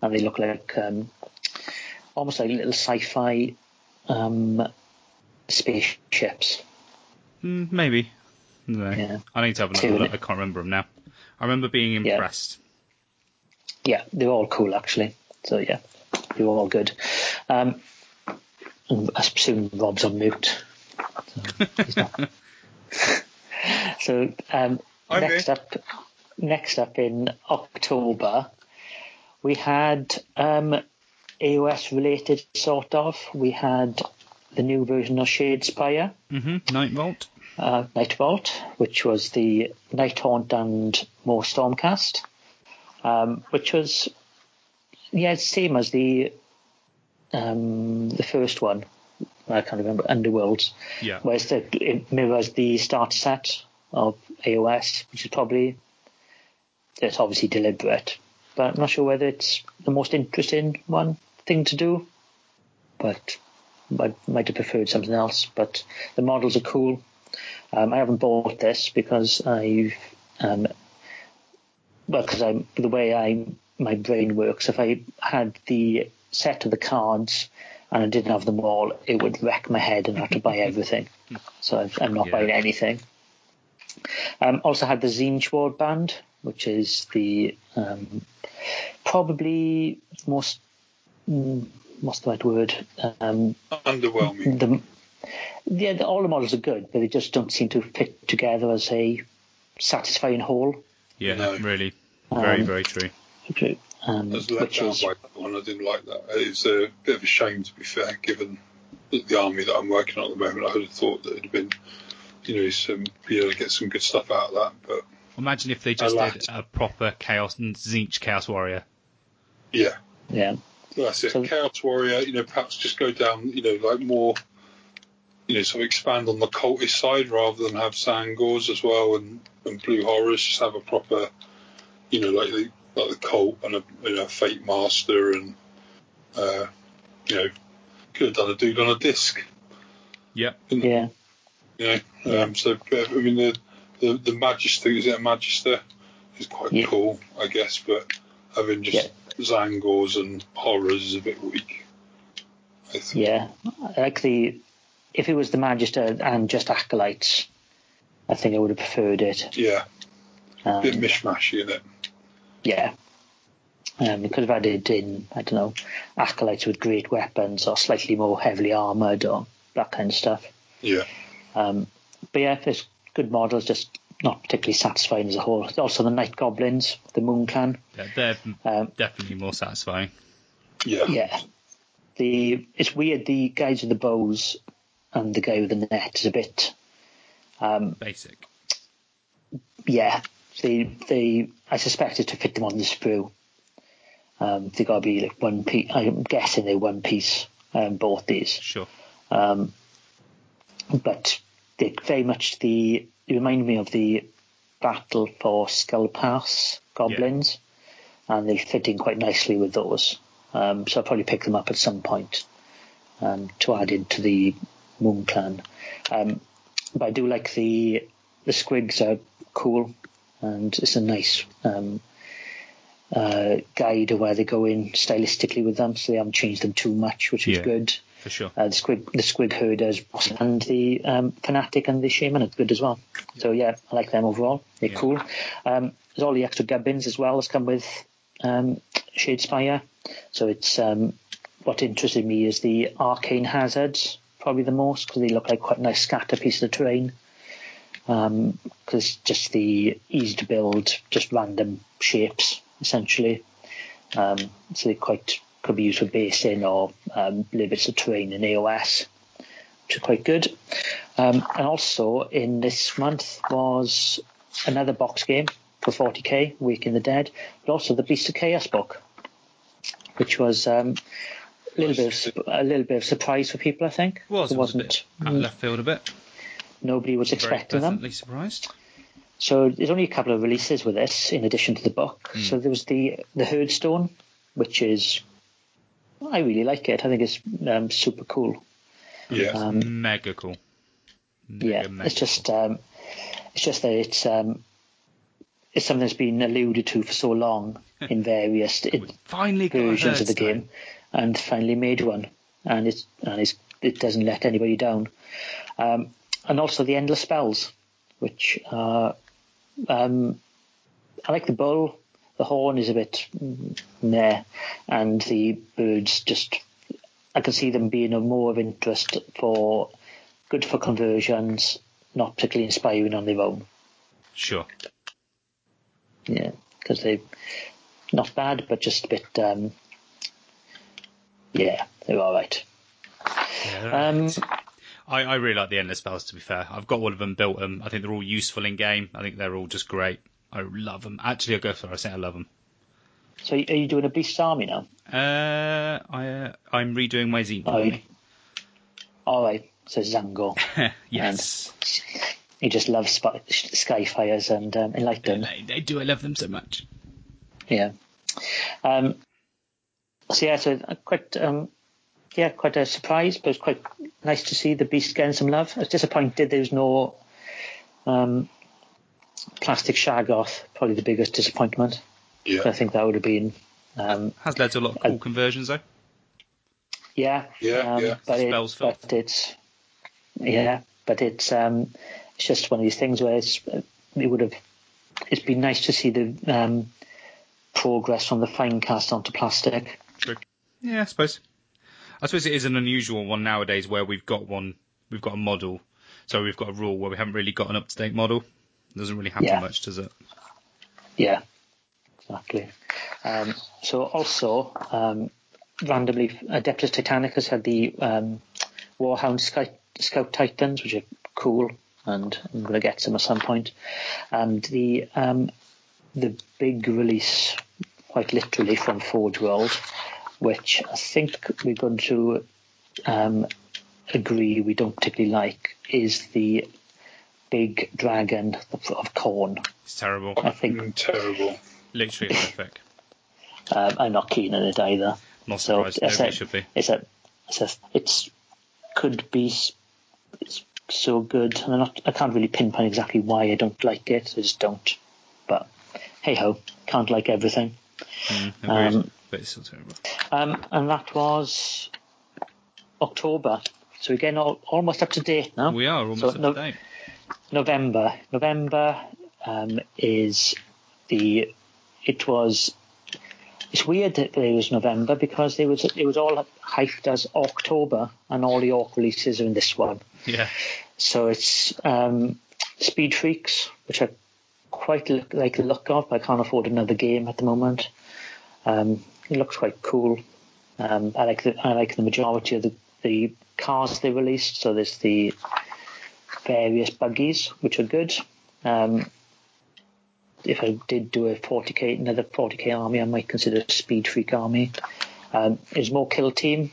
and they look like um, almost like little sci-fi um, spaceships. Mm, maybe. No. Yeah. I need to have another Two, look. I can't remember them now. I remember being impressed. Yeah, they were all cool actually. So yeah, they were all good. Um, I assume Rob's on mute. So, he's not. so um, next here. up, next up in October, we had um, AOS related sort of. We had the new version of Shadespire, Mm-hmm. Nightvault. uh, Nightvault, which was the Nighthaunt and more Stormcast, um, which was yeah, same as the um, the first one. I can't remember Underworlds. Yeah. Whereas the, it mirrors the starter set of AOS, which is probably it's obviously deliberate, but I'm not sure whether it's the most interesting one thing to do. But I might have preferred something else. But the models are cool. Um, I haven't bought this because I've um, well, because I'm the way I my brain works. If I had the set of the cards and I didn't have them all, it would wreck my head and I have to buy everything. So I've- I'm not Yeah. buying anything. Um, also had the Tzeentch warband, which is the um, probably most what's the right word? Um, Underwhelming. the yeah, the, all the models are good, but they just don't seem to fit together as a satisfying whole. Yeah, No. really. Very, Um, very true. Um, I was let which down is by that one. I didn't like that. It's a bit of a shame, to be fair, given the, the army that I'm working on at the moment. I would have thought that it'd have been, you know, some be able to get some good stuff out of that. But Imagine if they just did a proper Chaos Tzeentch Chaos Warrior. yeah, yeah, that's it. So- Chaos Warrior, you know, perhaps just go down, you know, like more, you know, sort of expand on the cultist side rather than have Tzaangors as well and, and Blue Horrors. Just have a proper, you know, like the like the cult and a you know, Fatemaster and, uh, you know, could have done a dude on a disc. Yep. yeah, You know, um, so I mean the the the Magister is it a Magister is quite Yeah. cool, I guess, but having just Yeah. Tzaangors and horrors is a bit weak. I think. yeah. Like the if it was the Magister and just acolytes, I think I would have preferred it. Yeah, Um, bit mishmashy in it. yeah. Um, we could have added in, I don't know, acolytes with great weapons or slightly more heavily armoured or that kind of stuff. Yeah, Um, but yeah, it's good models, just not particularly satisfying as a whole. Also, the Night Goblins, the Moon Clan. Yeah, they're Um, definitely more satisfying. yeah, Yeah. The it's weird. The guys with the bows and the guy with the net is a bit. Um, Basic. yeah, they they I suspect it to fit them on the sprue. Um, they got to be like one piece. I'm guessing they're one piece. Um, both these. Sure. Um, but they're very much the they remind me of the battle for Skull Pass goblins, and they fit in quite nicely with those. Um, so I'll probably pick them up at some point um, to add into the Moon Clan. Um, but I do like the the squigs are cool, and it's a nice um, uh, guide of where they go in stylistically with them. So they haven't changed them too much, which is Yeah. good. For sure. Uh, the squig, the squig herders, and the um, fanatic and the shaman are good as well. So yeah, I like them overall. They're Yeah. cool. Um, there's all the extra gubbins as well that's come with um, Shadespire. So it's um, what interested me is the arcane hazards probably the most because they look like quite nice scatter pieces of terrain. Because just the easy to build, just random shapes essentially. Um, so they're quite could be used for basing or um, little bits of terrain in AOS, which is quite good. Um, and also in this month was another box game for 40k, Wake in the Dead, but also the Beast of Chaos book, which was um, a little bit of, a little bit of surprise for people. I think Was, it was a wasn't bit left field a bit. nobody was Very expecting them. pleasantly surprised. So there's only a couple of releases with this in addition to the book. Hmm. So there was the the Herdstone, which is I really like it. I think it's um, super cool. yeah. Um, Mega cool. Mega, yeah, mega it's just um, it's just that it's um, it's something that's been alluded to for so long in various in finally versions of the Herdstone. game, and finally made one, and it's and it's, it doesn't let anybody down. Um, and also the endless spells, which are um, I like the bull. The horn is a bit meh, and the birds just I can see them being of more of interest for good for conversions, not particularly inspiring on their own. Sure. Yeah, because they not bad, but just a bit. Um, yeah, they're all right. Yeah, Um, I, I really like the endless spells. To be fair, I've got all of them built. Them. I think they're all useful in game. I think they're all just great. I love them. Actually, I'll go for. it. I say I love them. So are you doing a beast army now? Uh, I uh, I'm redoing my Tzeentch. Oh, you- all right. So Tzaangor. yes, He just loves sp- Skyfires and um, Enlightened. they do. I love them so much. Yeah. Um, so yeah, so uh, quite um, yeah, quite a surprise, but it's quite nice to see the Beast getting some love. I was disappointed there was no um, plastic Shaggoth. Probably the biggest disappointment. Yeah. I think that would have been um, Has led to a lot of cool conversions though. yeah, Yeah, um, yeah. But, it, Spells filth. but it's yeah, but it's um, it's just one of these things where it's, it would have it's been nice to see the um, progress from the Finecast onto plastic. True. Yeah, I suppose. I suppose it is an unusual one nowadays where we've got one, we've got a model, so we've got a rule where we haven't really got an up to date model. Doesn't really happen Yeah. much, does it? Yeah, exactly. Um, so also, um, randomly, Adeptus Titanicus had the um, Warhound Scout, Scout Titans, which are cool, and I'm going to get some at some point. And the um, the big release, quite literally from Forge World, which I think we're going to um, agree we don't particularly like, is the big dragon of Khorne. It's terrible. I think Mm, terrible. Literally horrific. Um, I'm not keen on it either. Not surprised. it's Nobody a, should be. it's a, it's a, it's could be it's so good. And I'm not, I can't really pinpoint exactly why I don't like it. I just don't. But hey ho, can't like everything. Mm. Um, but it's still terrible. Um, and that was October. So we're getting all, almost up to date now. We are almost So up no- to date. November. November um, is the. It was. It's weird that it was November because it was it was all hyped as October, and all the Orc releases are in this one. Yeah. So it's um, Speed Freaks, which I quite li- like the look of. I can't afford another game at the moment. Um, it looks quite cool. Um, I like the I like the majority of the, the cars they released. So there's the various buggies, which are good. Um, if I did do a 40k, another 40k army, I might consider a Speed Freak army. Um, there's more Kill Team,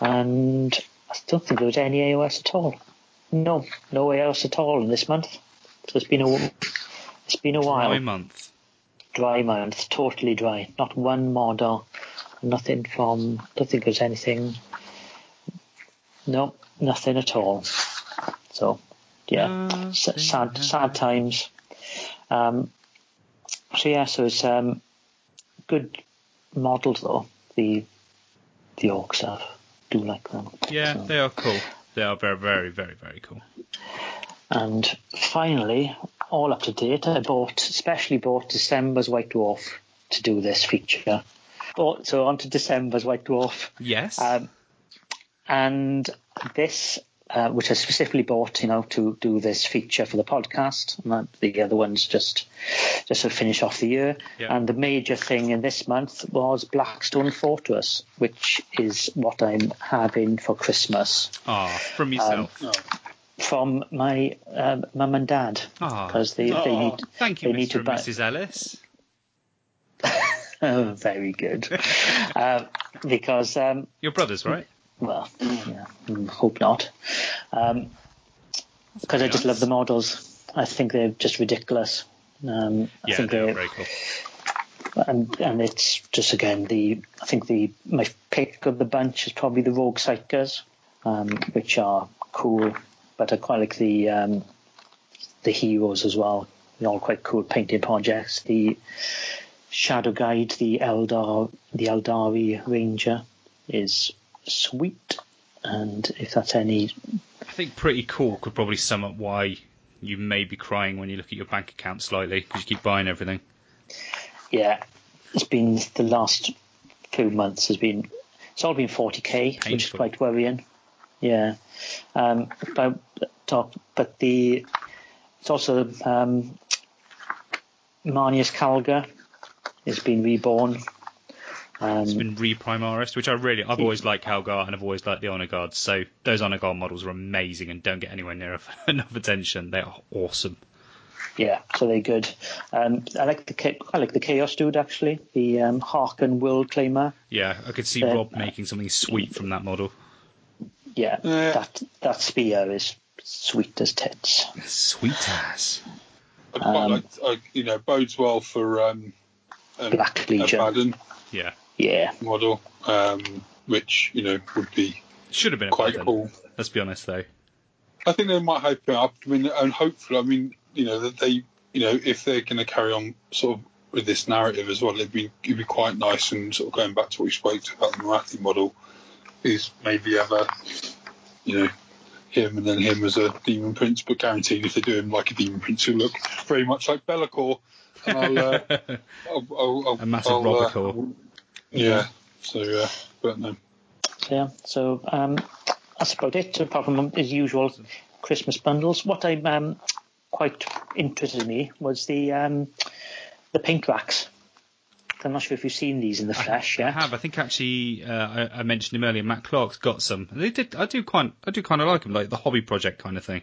and I don't think there was any AOS at all. No, no AOS at all in this month. So it's been a it's been a while. Dry month. Dry month, totally dry. Not one model, nothing from. Don't think there's anything. No, nothing at all. So, yeah, Nothing sad, sad times. Um, so yeah, so it's um, good models though. The the orcs have do like them. Yeah, So- they are cool. They are very, very, very, very cool. And finally, all up to date, I bought, especially bought December's White Dwarf to do this feature. Bought, so on to December's White Dwarf. Yes. Um, and this, uh, which I specifically bought, you know, to do this feature for the podcast, and that- the other ones just just to finish off the year. Yeah. And the major thing in this month was Blackstone Fortress, which is what I'm having for Christmas Ah, from yourself. Oh, from my um, mum and dad Ah. because they, they Oh, need Thank you, they need to and buy. Mrs. Ellis. Oh, very good. uh, because um, Your brothers, right? Well, yeah, mm, hope not. Um, because I just love the models. I think they're just ridiculous. Um, I Yeah, think they are they're very cool. and and it's just again the I think the my pick of the bunch is probably the Rogue Psykers, um, which are cool, but I quite like the um, the heroes as well. They're all quite cool painting projects. The Shadow Guide, the Eldar, the Aeldari Ranger is sweet, and if that's any I think pretty cool could probably sum up why you may be crying when you look at your bank account slightly because you keep buying everything. yeah, it's been the last few months has been it's all been 40k, which is quite worrying. Yeah. Um, but talk, but the it's also um, Marneus Calgar has been reborn. Um, It's been reprimarised, which I really, I've always liked Calgar and I've always liked the Honor Guards. So those Honor Guard models are amazing and don't get anywhere near enough attention. They are awesome. yeah, so they're good. Um, I like the Cha- I like the Chaos dude actually, the um, Haarken Worldclaimer. Yeah, I could see Yeah. Rob making something sweet from that model. Yeah, Yeah. that that spear is sweet as tits. Sweet as. I quite Um, like, I, you know, bodes well for um, an, Black Legion. Baden Yeah, Yeah, model, um, which you know would be should have been quite Baden. cool. Let's be honest though. I think they might hype it up. I mean, and hopefully, I mean, you know, that they, you know, if they're going to carry on sort of with this narrative as well, it'd be it'd be quite nice. And sort of going back to what you spoke to about the Morathi model, is maybe have a, you know, him and then him as a demon prince, but guaranteed if they do him like a demon prince, he'll look very much like Be'lakor. And I'll, uh, I'll, I'll, I'll, A massive I'll, uh, Robocore. Yeah. So, uh, but no. yeah. So um, that's about it. Apart from as usual Christmas bundles, what I'm um, quite interested in me was the um, the paint racks. I'm not sure if you've seen these in the flesh I yet. have. I think actually, uh, I, I mentioned him earlier. Matt Clark's got some. They did. I do quite. I do kind of like them, like the hobby project kind of thing.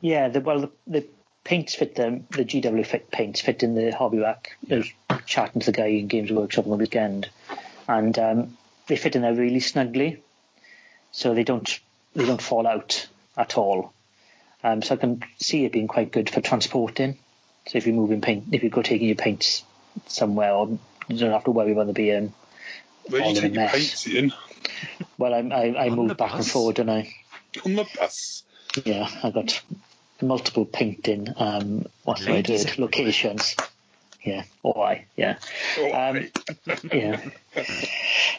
Yeah, the, well, the, the paints fit the the GW fit paints fit in the hobby rack. I was chatting to the guy in Games Workshop on the weekend, and um, they fit in there really snugly, so they don't they don't fall out at all. Um, so I can see it being quite good for transporting. So if you're moving paint, if you go taking your paints somewhere, or you don't have to worry about them being. Where All you in a take your mess. paints in? Well, I I, I On the move back and forward, don't I? On the bus. Yeah, I got multiple painting. Um, what's the Ladies word? Locations. Yeah, or I. Yeah, um, yeah.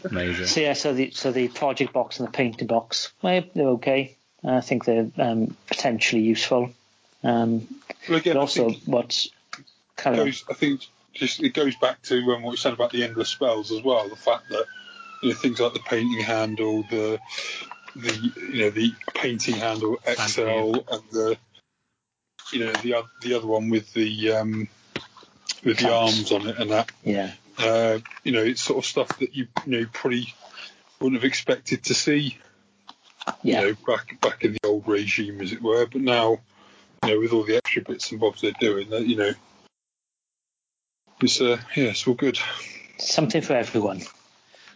Amazing. So yeah, so the so the project box and the painting box, well, they're okay. I think they're um, potentially useful. Um, well, again, but I also, think what's kind it of goes, I think just it goes back to um, what you said about the endless spells as well. The fact that you know things like the painting handle, the the you know the painting handle XL, and the you know the oth- the other one with the um, with the arms on it and that. yeah, Uh, you know, it's sort of stuff that you you know probably wouldn't have expected to see. yeah, You know, back back in the old regime, as it were. But now, you know, with all the extra bits and bobs they're doing, that you know, it's uh, yeah, it's all good. something for everyone.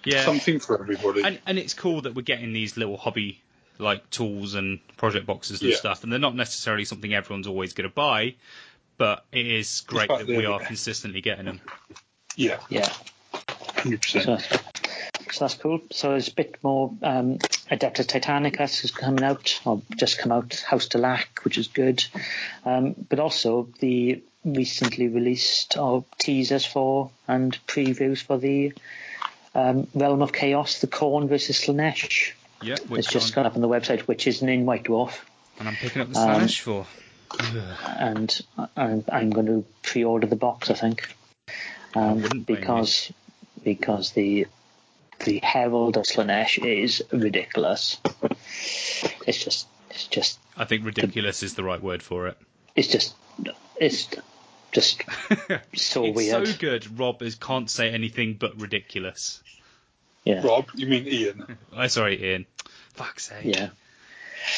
Yeah. Something for everybody. and and it's cool that we're getting these little hobby like tools and project boxes and Yeah. stuff, and they're not necessarily something everyone's always going to buy, but it is great that we are consistently getting them. yeah, Yeah, hundred percent. so, so that's cool. So there's a bit more um, Adeptus Titanicus is coming out, or just come out. House to Lack, which is good, um, but also the recently released or teasers for and previews for the um, Realm of Chaos, the Khorne versus Slaanesh. Yeah, It's just gone up on the website, which isn't in White Dwarf, and I'm picking up the um, Slaanesh for. and I'm, I'm going to pre-order the box. I think um, you. because because the the Herald of Slaanesh is ridiculous. It's just it's just I think ridiculous is the right word for it. it's just it's just so weird. it's weird. so good. Rob is can't say anything but ridiculous. Yeah, Rob, you mean Ian? Oh, sorry, Ian. Fuck's sake. yeah,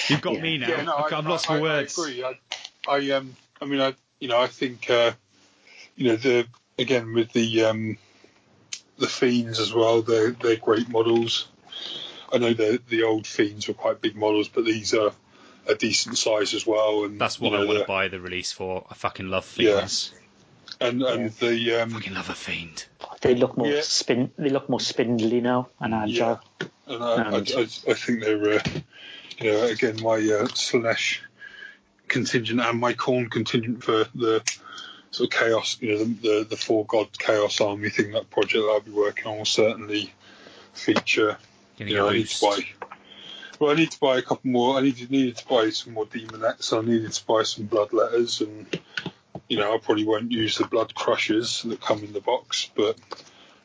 You've got Yeah. me now. Yeah, no, I've, I, I've lost I, for words. I agree. I, I um, I mean, I, you know, I think, uh, you know, the again with the um, the fiends as well. They're they're great models. I know the the old fiends were quite big models, but these are a decent size as well. And That's what you know, I want to buy the release for. I fucking love Yeah. fiends. And and the um, Fucking love a fiend. They look more Yeah. spin. They look more spindly now and agile. And I, I, And- I, I think they're, uh, you know, again, my uh, Slaanesh contingent and my Khorne contingent for the sort of chaos, you know, the, the, the four god chaos army thing, that project that I'll be working on will certainly feature. Gonna You get know, I need to buy. Well, I need to buy a couple more. I needed needed to buy some more demonettes. I needed to buy some Bloodletters, and you know, I probably won't use the Bloodcrushers that come in the box, but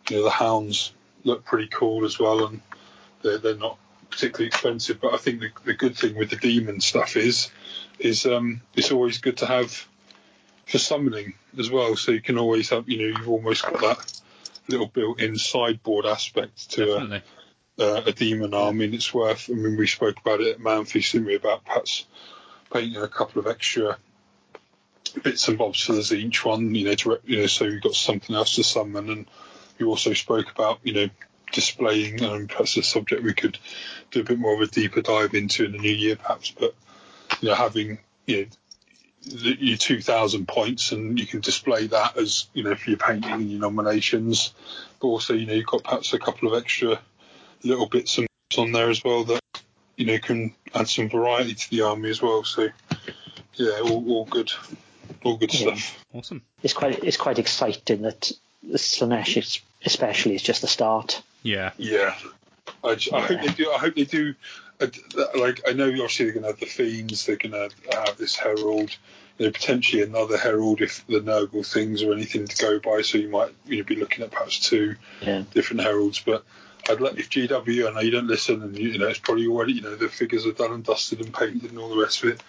you know, the hounds look pretty cool as well, and they're they're not particularly expensive. But I think the, the good thing with the demon stuff is is um, it's always good to have for summoning as well. So you can always have you know you've almost got that little built-in sideboard aspect to a, uh, a demon army, and it's worth. I mean, we spoke about it at Manfest, didn't we? About perhaps painting a couple of extra bits and bobs for each one, you know, you know, so you've got something else to summon, and you also spoke about, you know, displaying, and perhaps a subject we could do a bit more of a deeper dive into in the new year, perhaps, but you know, having you know the, your 2,000 points, and you can display that as you know for your painting and your nominations, but also you know you've got perhaps a couple of extra little bits and on there as well that you know can add some variety to the army as well. So yeah, all, all good, all good Yeah. stuff. Awesome. It's quite it's quite exciting that the Slaanesh is- especially is just the start. Yeah. Yeah, I hope they do. I hope they do. uh, Like I know, obviously they're going to have the fiends. They're going to have this herald. You know, potentially another herald if the Nurgle things or anything to go by. So you might you know be looking at perhaps two Yeah. different heralds. But I'd let if GW. I know you don't listen, and you, you know it's probably already you know the figures are done and dusted and painted and all the rest of it.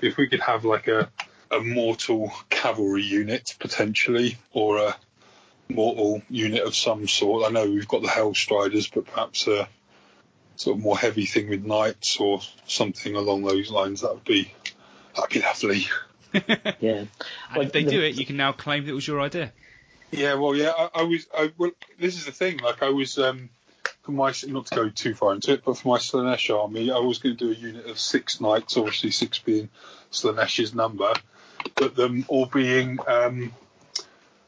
If we could have like a a mortal cavalry unit potentially, or a mortal unit of some sort. I know we've got the Hellstriders, but perhaps a sort of more heavy thing with knights or something along those lines. That would be that'd be lovely. Yeah. And Well, if they the- do it, you can now claim that it was your idea. Yeah, well, yeah, I, I was. I, well, this is the thing. Like, I was um, for my not to go too far into it, but for my Slaanesh army, I was going to do a unit of six knights. Obviously, six being Slaanesh's number, but them all being um,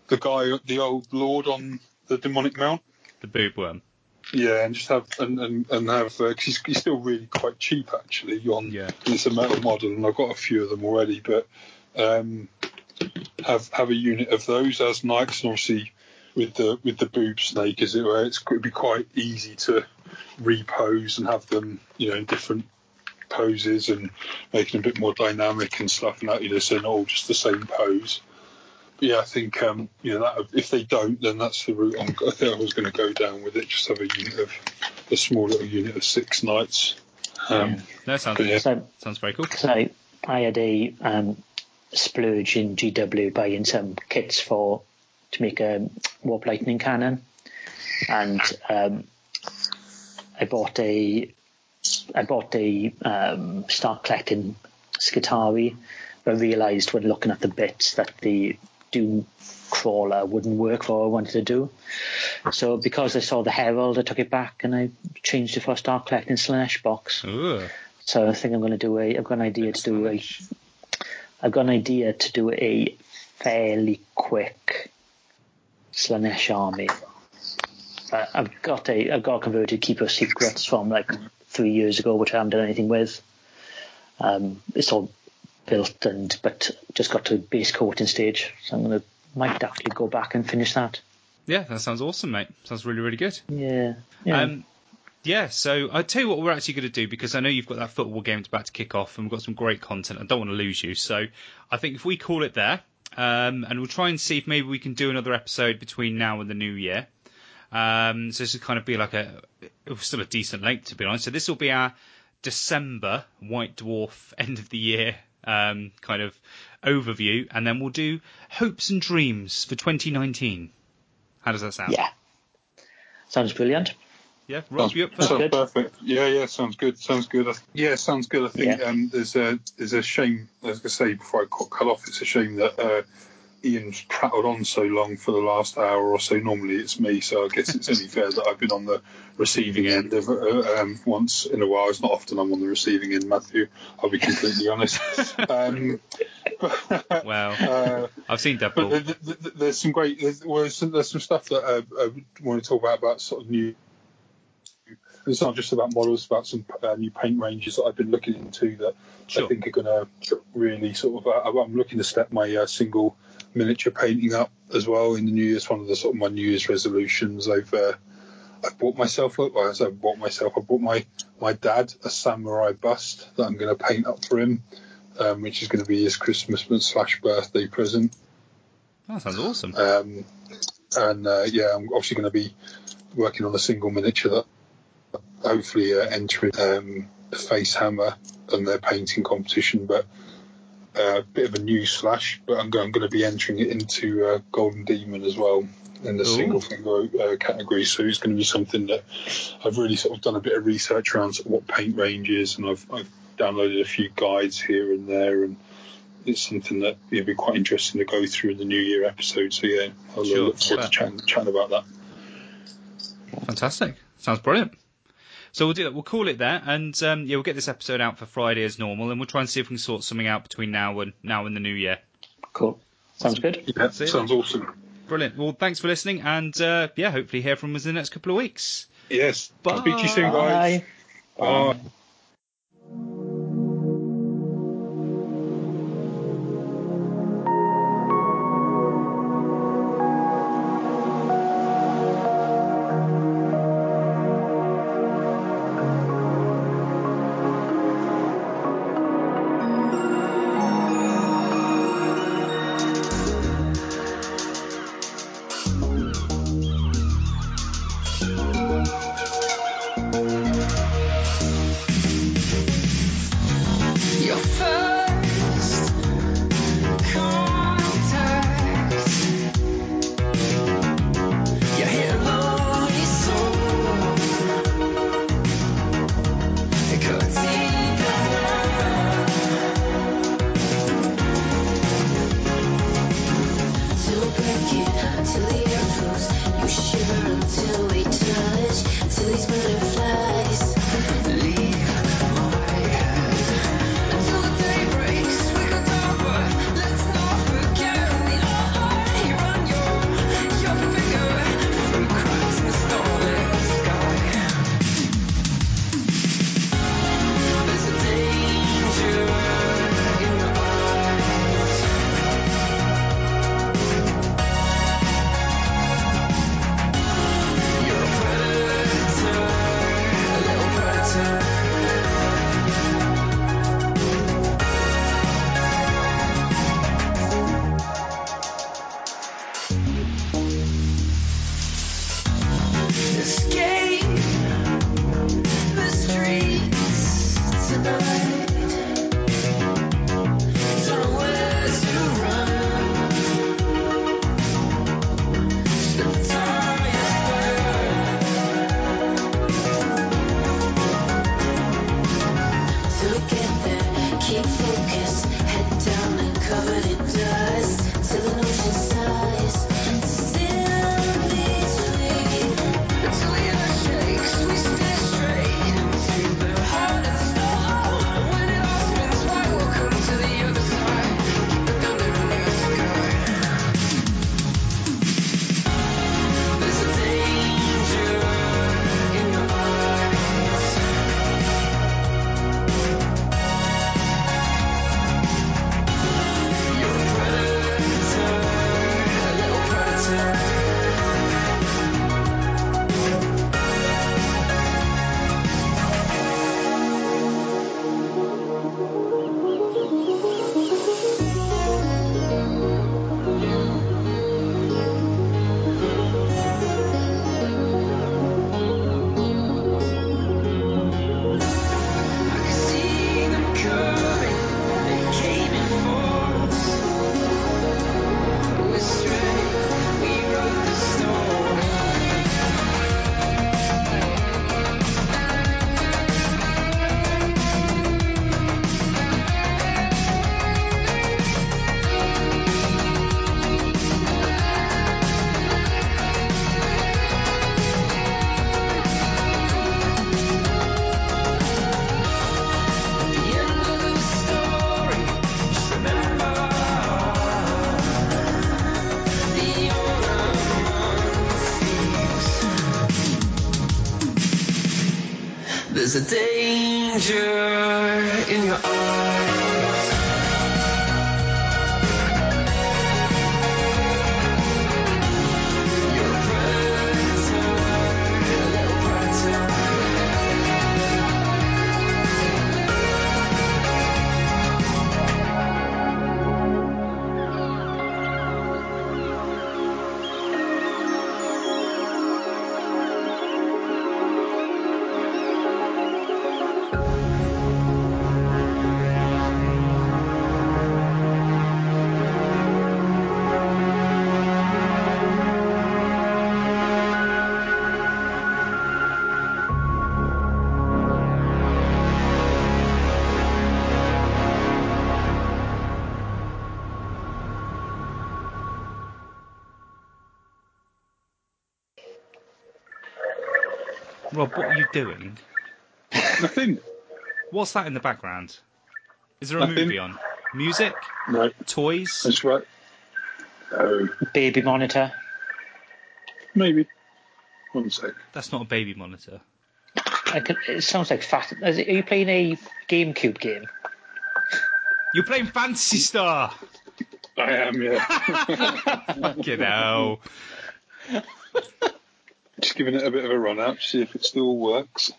the guy, the old lord on the demonic mount. The boob worm. Yeah, and just have and and, and have because he's, he's still really quite cheap actually. On Yeah. it's a metal model, and I've got a few of them already. But um, have have a unit of those as knights, and obviously with the with the boob snake, as it were, it's it'd be quite easy to repose and have them, you know, in different poses and making a bit more dynamic and stuff, and that you know, so not all just the same pose. But yeah, I think um, you know that if they don't, then that's the route I'm, I think I was going to go down with it. Just have a unit of a small little unit of six knights. Um, That sounds But yeah. So, sounds very cool. so I, I had a um, splurge in GW buying some kits for to make a warp lightning cannon, and um, I bought a I bought a um, start collecting Skitarii, but I realised when looking at the bits that the Doom crawler wouldn't work for what I wanted to do. So because I saw the Herald, I took it back and I changed it for a start collecting Slaanesh box. Ooh. So I think I'm going to do a. I've got an idea to do a. I've got an idea to do a fairly quick Slaanesh army. Uh, I've got a. I've got a converted Keeper Secrets from like three years ago, which I haven't done anything with. Um, it's all built and but just got to base coating stage, so I'm to might actually go back and finish that. Yeah, that sounds awesome, mate. Sounds really, really good. Yeah. Yeah. Um, yeah, so I'll tell you what we're actually going to do because I know you've got that football game about to kick off and we've got some great content. I don't want to lose you. So I think if we call it there, um, and we'll try and see if maybe we can do another episode between now and the new year. Um, so this will kind of be like a, it was still a decent length to be honest. So this will be our December White Dwarf end of the year um, kind of overview, and then we'll do hopes and dreams for 2019. How does that sound? yeah. Sounds brilliant. Yeah, Rob, Sounds, you up for sounds perfect. Yeah, yeah, sounds good. Sounds good. I- Yeah, sounds good. I think Yeah. um, there's a there's a shame. As I say before I cut cut off, it's a shame that uh, Ian's prattled on so long for the last hour or so. Normally it's me, so I guess it's only fair that I've been on the receiving end of uh, um, once in a while. It's not often I'm on the receiving end, Matthew. I'll be completely honest. Um, Well, uh, I've seen but Deadpool. there- there- there- there's some great. There's, well, there's, some, there's some stuff that uh, I want to talk about about sort of new. It's not just about models, about some uh, new paint ranges that I've been looking into that Sure. I think are going to really sort of. Uh, I'm looking to step my uh, single miniature painting up as well in the new year. It's one of the sort of my New Year's resolutions. I've uh, I bought myself a well, I bought myself. I bought my my dad a samurai bust that I'm going to paint up for him, um, which is going to be his Christmas slash birthday present. Oh, that sounds awesome. Um, and uh, yeah, I'm obviously going to be working on a single miniature that hopefully uh, entering um, the Face Hammer and their painting competition. But a uh, bit of a news slash, but I'm, going to be entering it into uh, Golden Demon as well in the Ooh. single finger uh, category. So it's going to be something that I've really sort of done a bit of research around sort of what paint range is, and I've, I've downloaded a few guides here and there, and it's something that it'd be quite interesting to go through in the New Year episode. So yeah, I'll sure. look forward to chatting, chatting about that. Fantastic. Sounds brilliant. So we'll do that. We'll call it there, and um, yeah, we'll get this episode out for Friday as normal, and we'll try and see if we can sort something out between now and now and the new year. Cool. Sounds good. Yeah, sounds awesome. Brilliant. Well, thanks for listening, and uh, yeah, hopefully hear from us in the next couple of weeks. Yes. Bye. Speak to you soon, guys. Bye. Bye. Bye. Rob, what are you doing? Nothing. What's that in the background? Is there a Nothing. movie on? Music? No, Toys? that's right. Oh, Baby monitor. maybe. One sec. That's not a baby monitor. I can, it sounds like fat. Is it, are you playing a GameCube game? You're playing Phantasy Star! I am, yeah. Fucking hell. Just giving it a bit of a run out to see if it still works.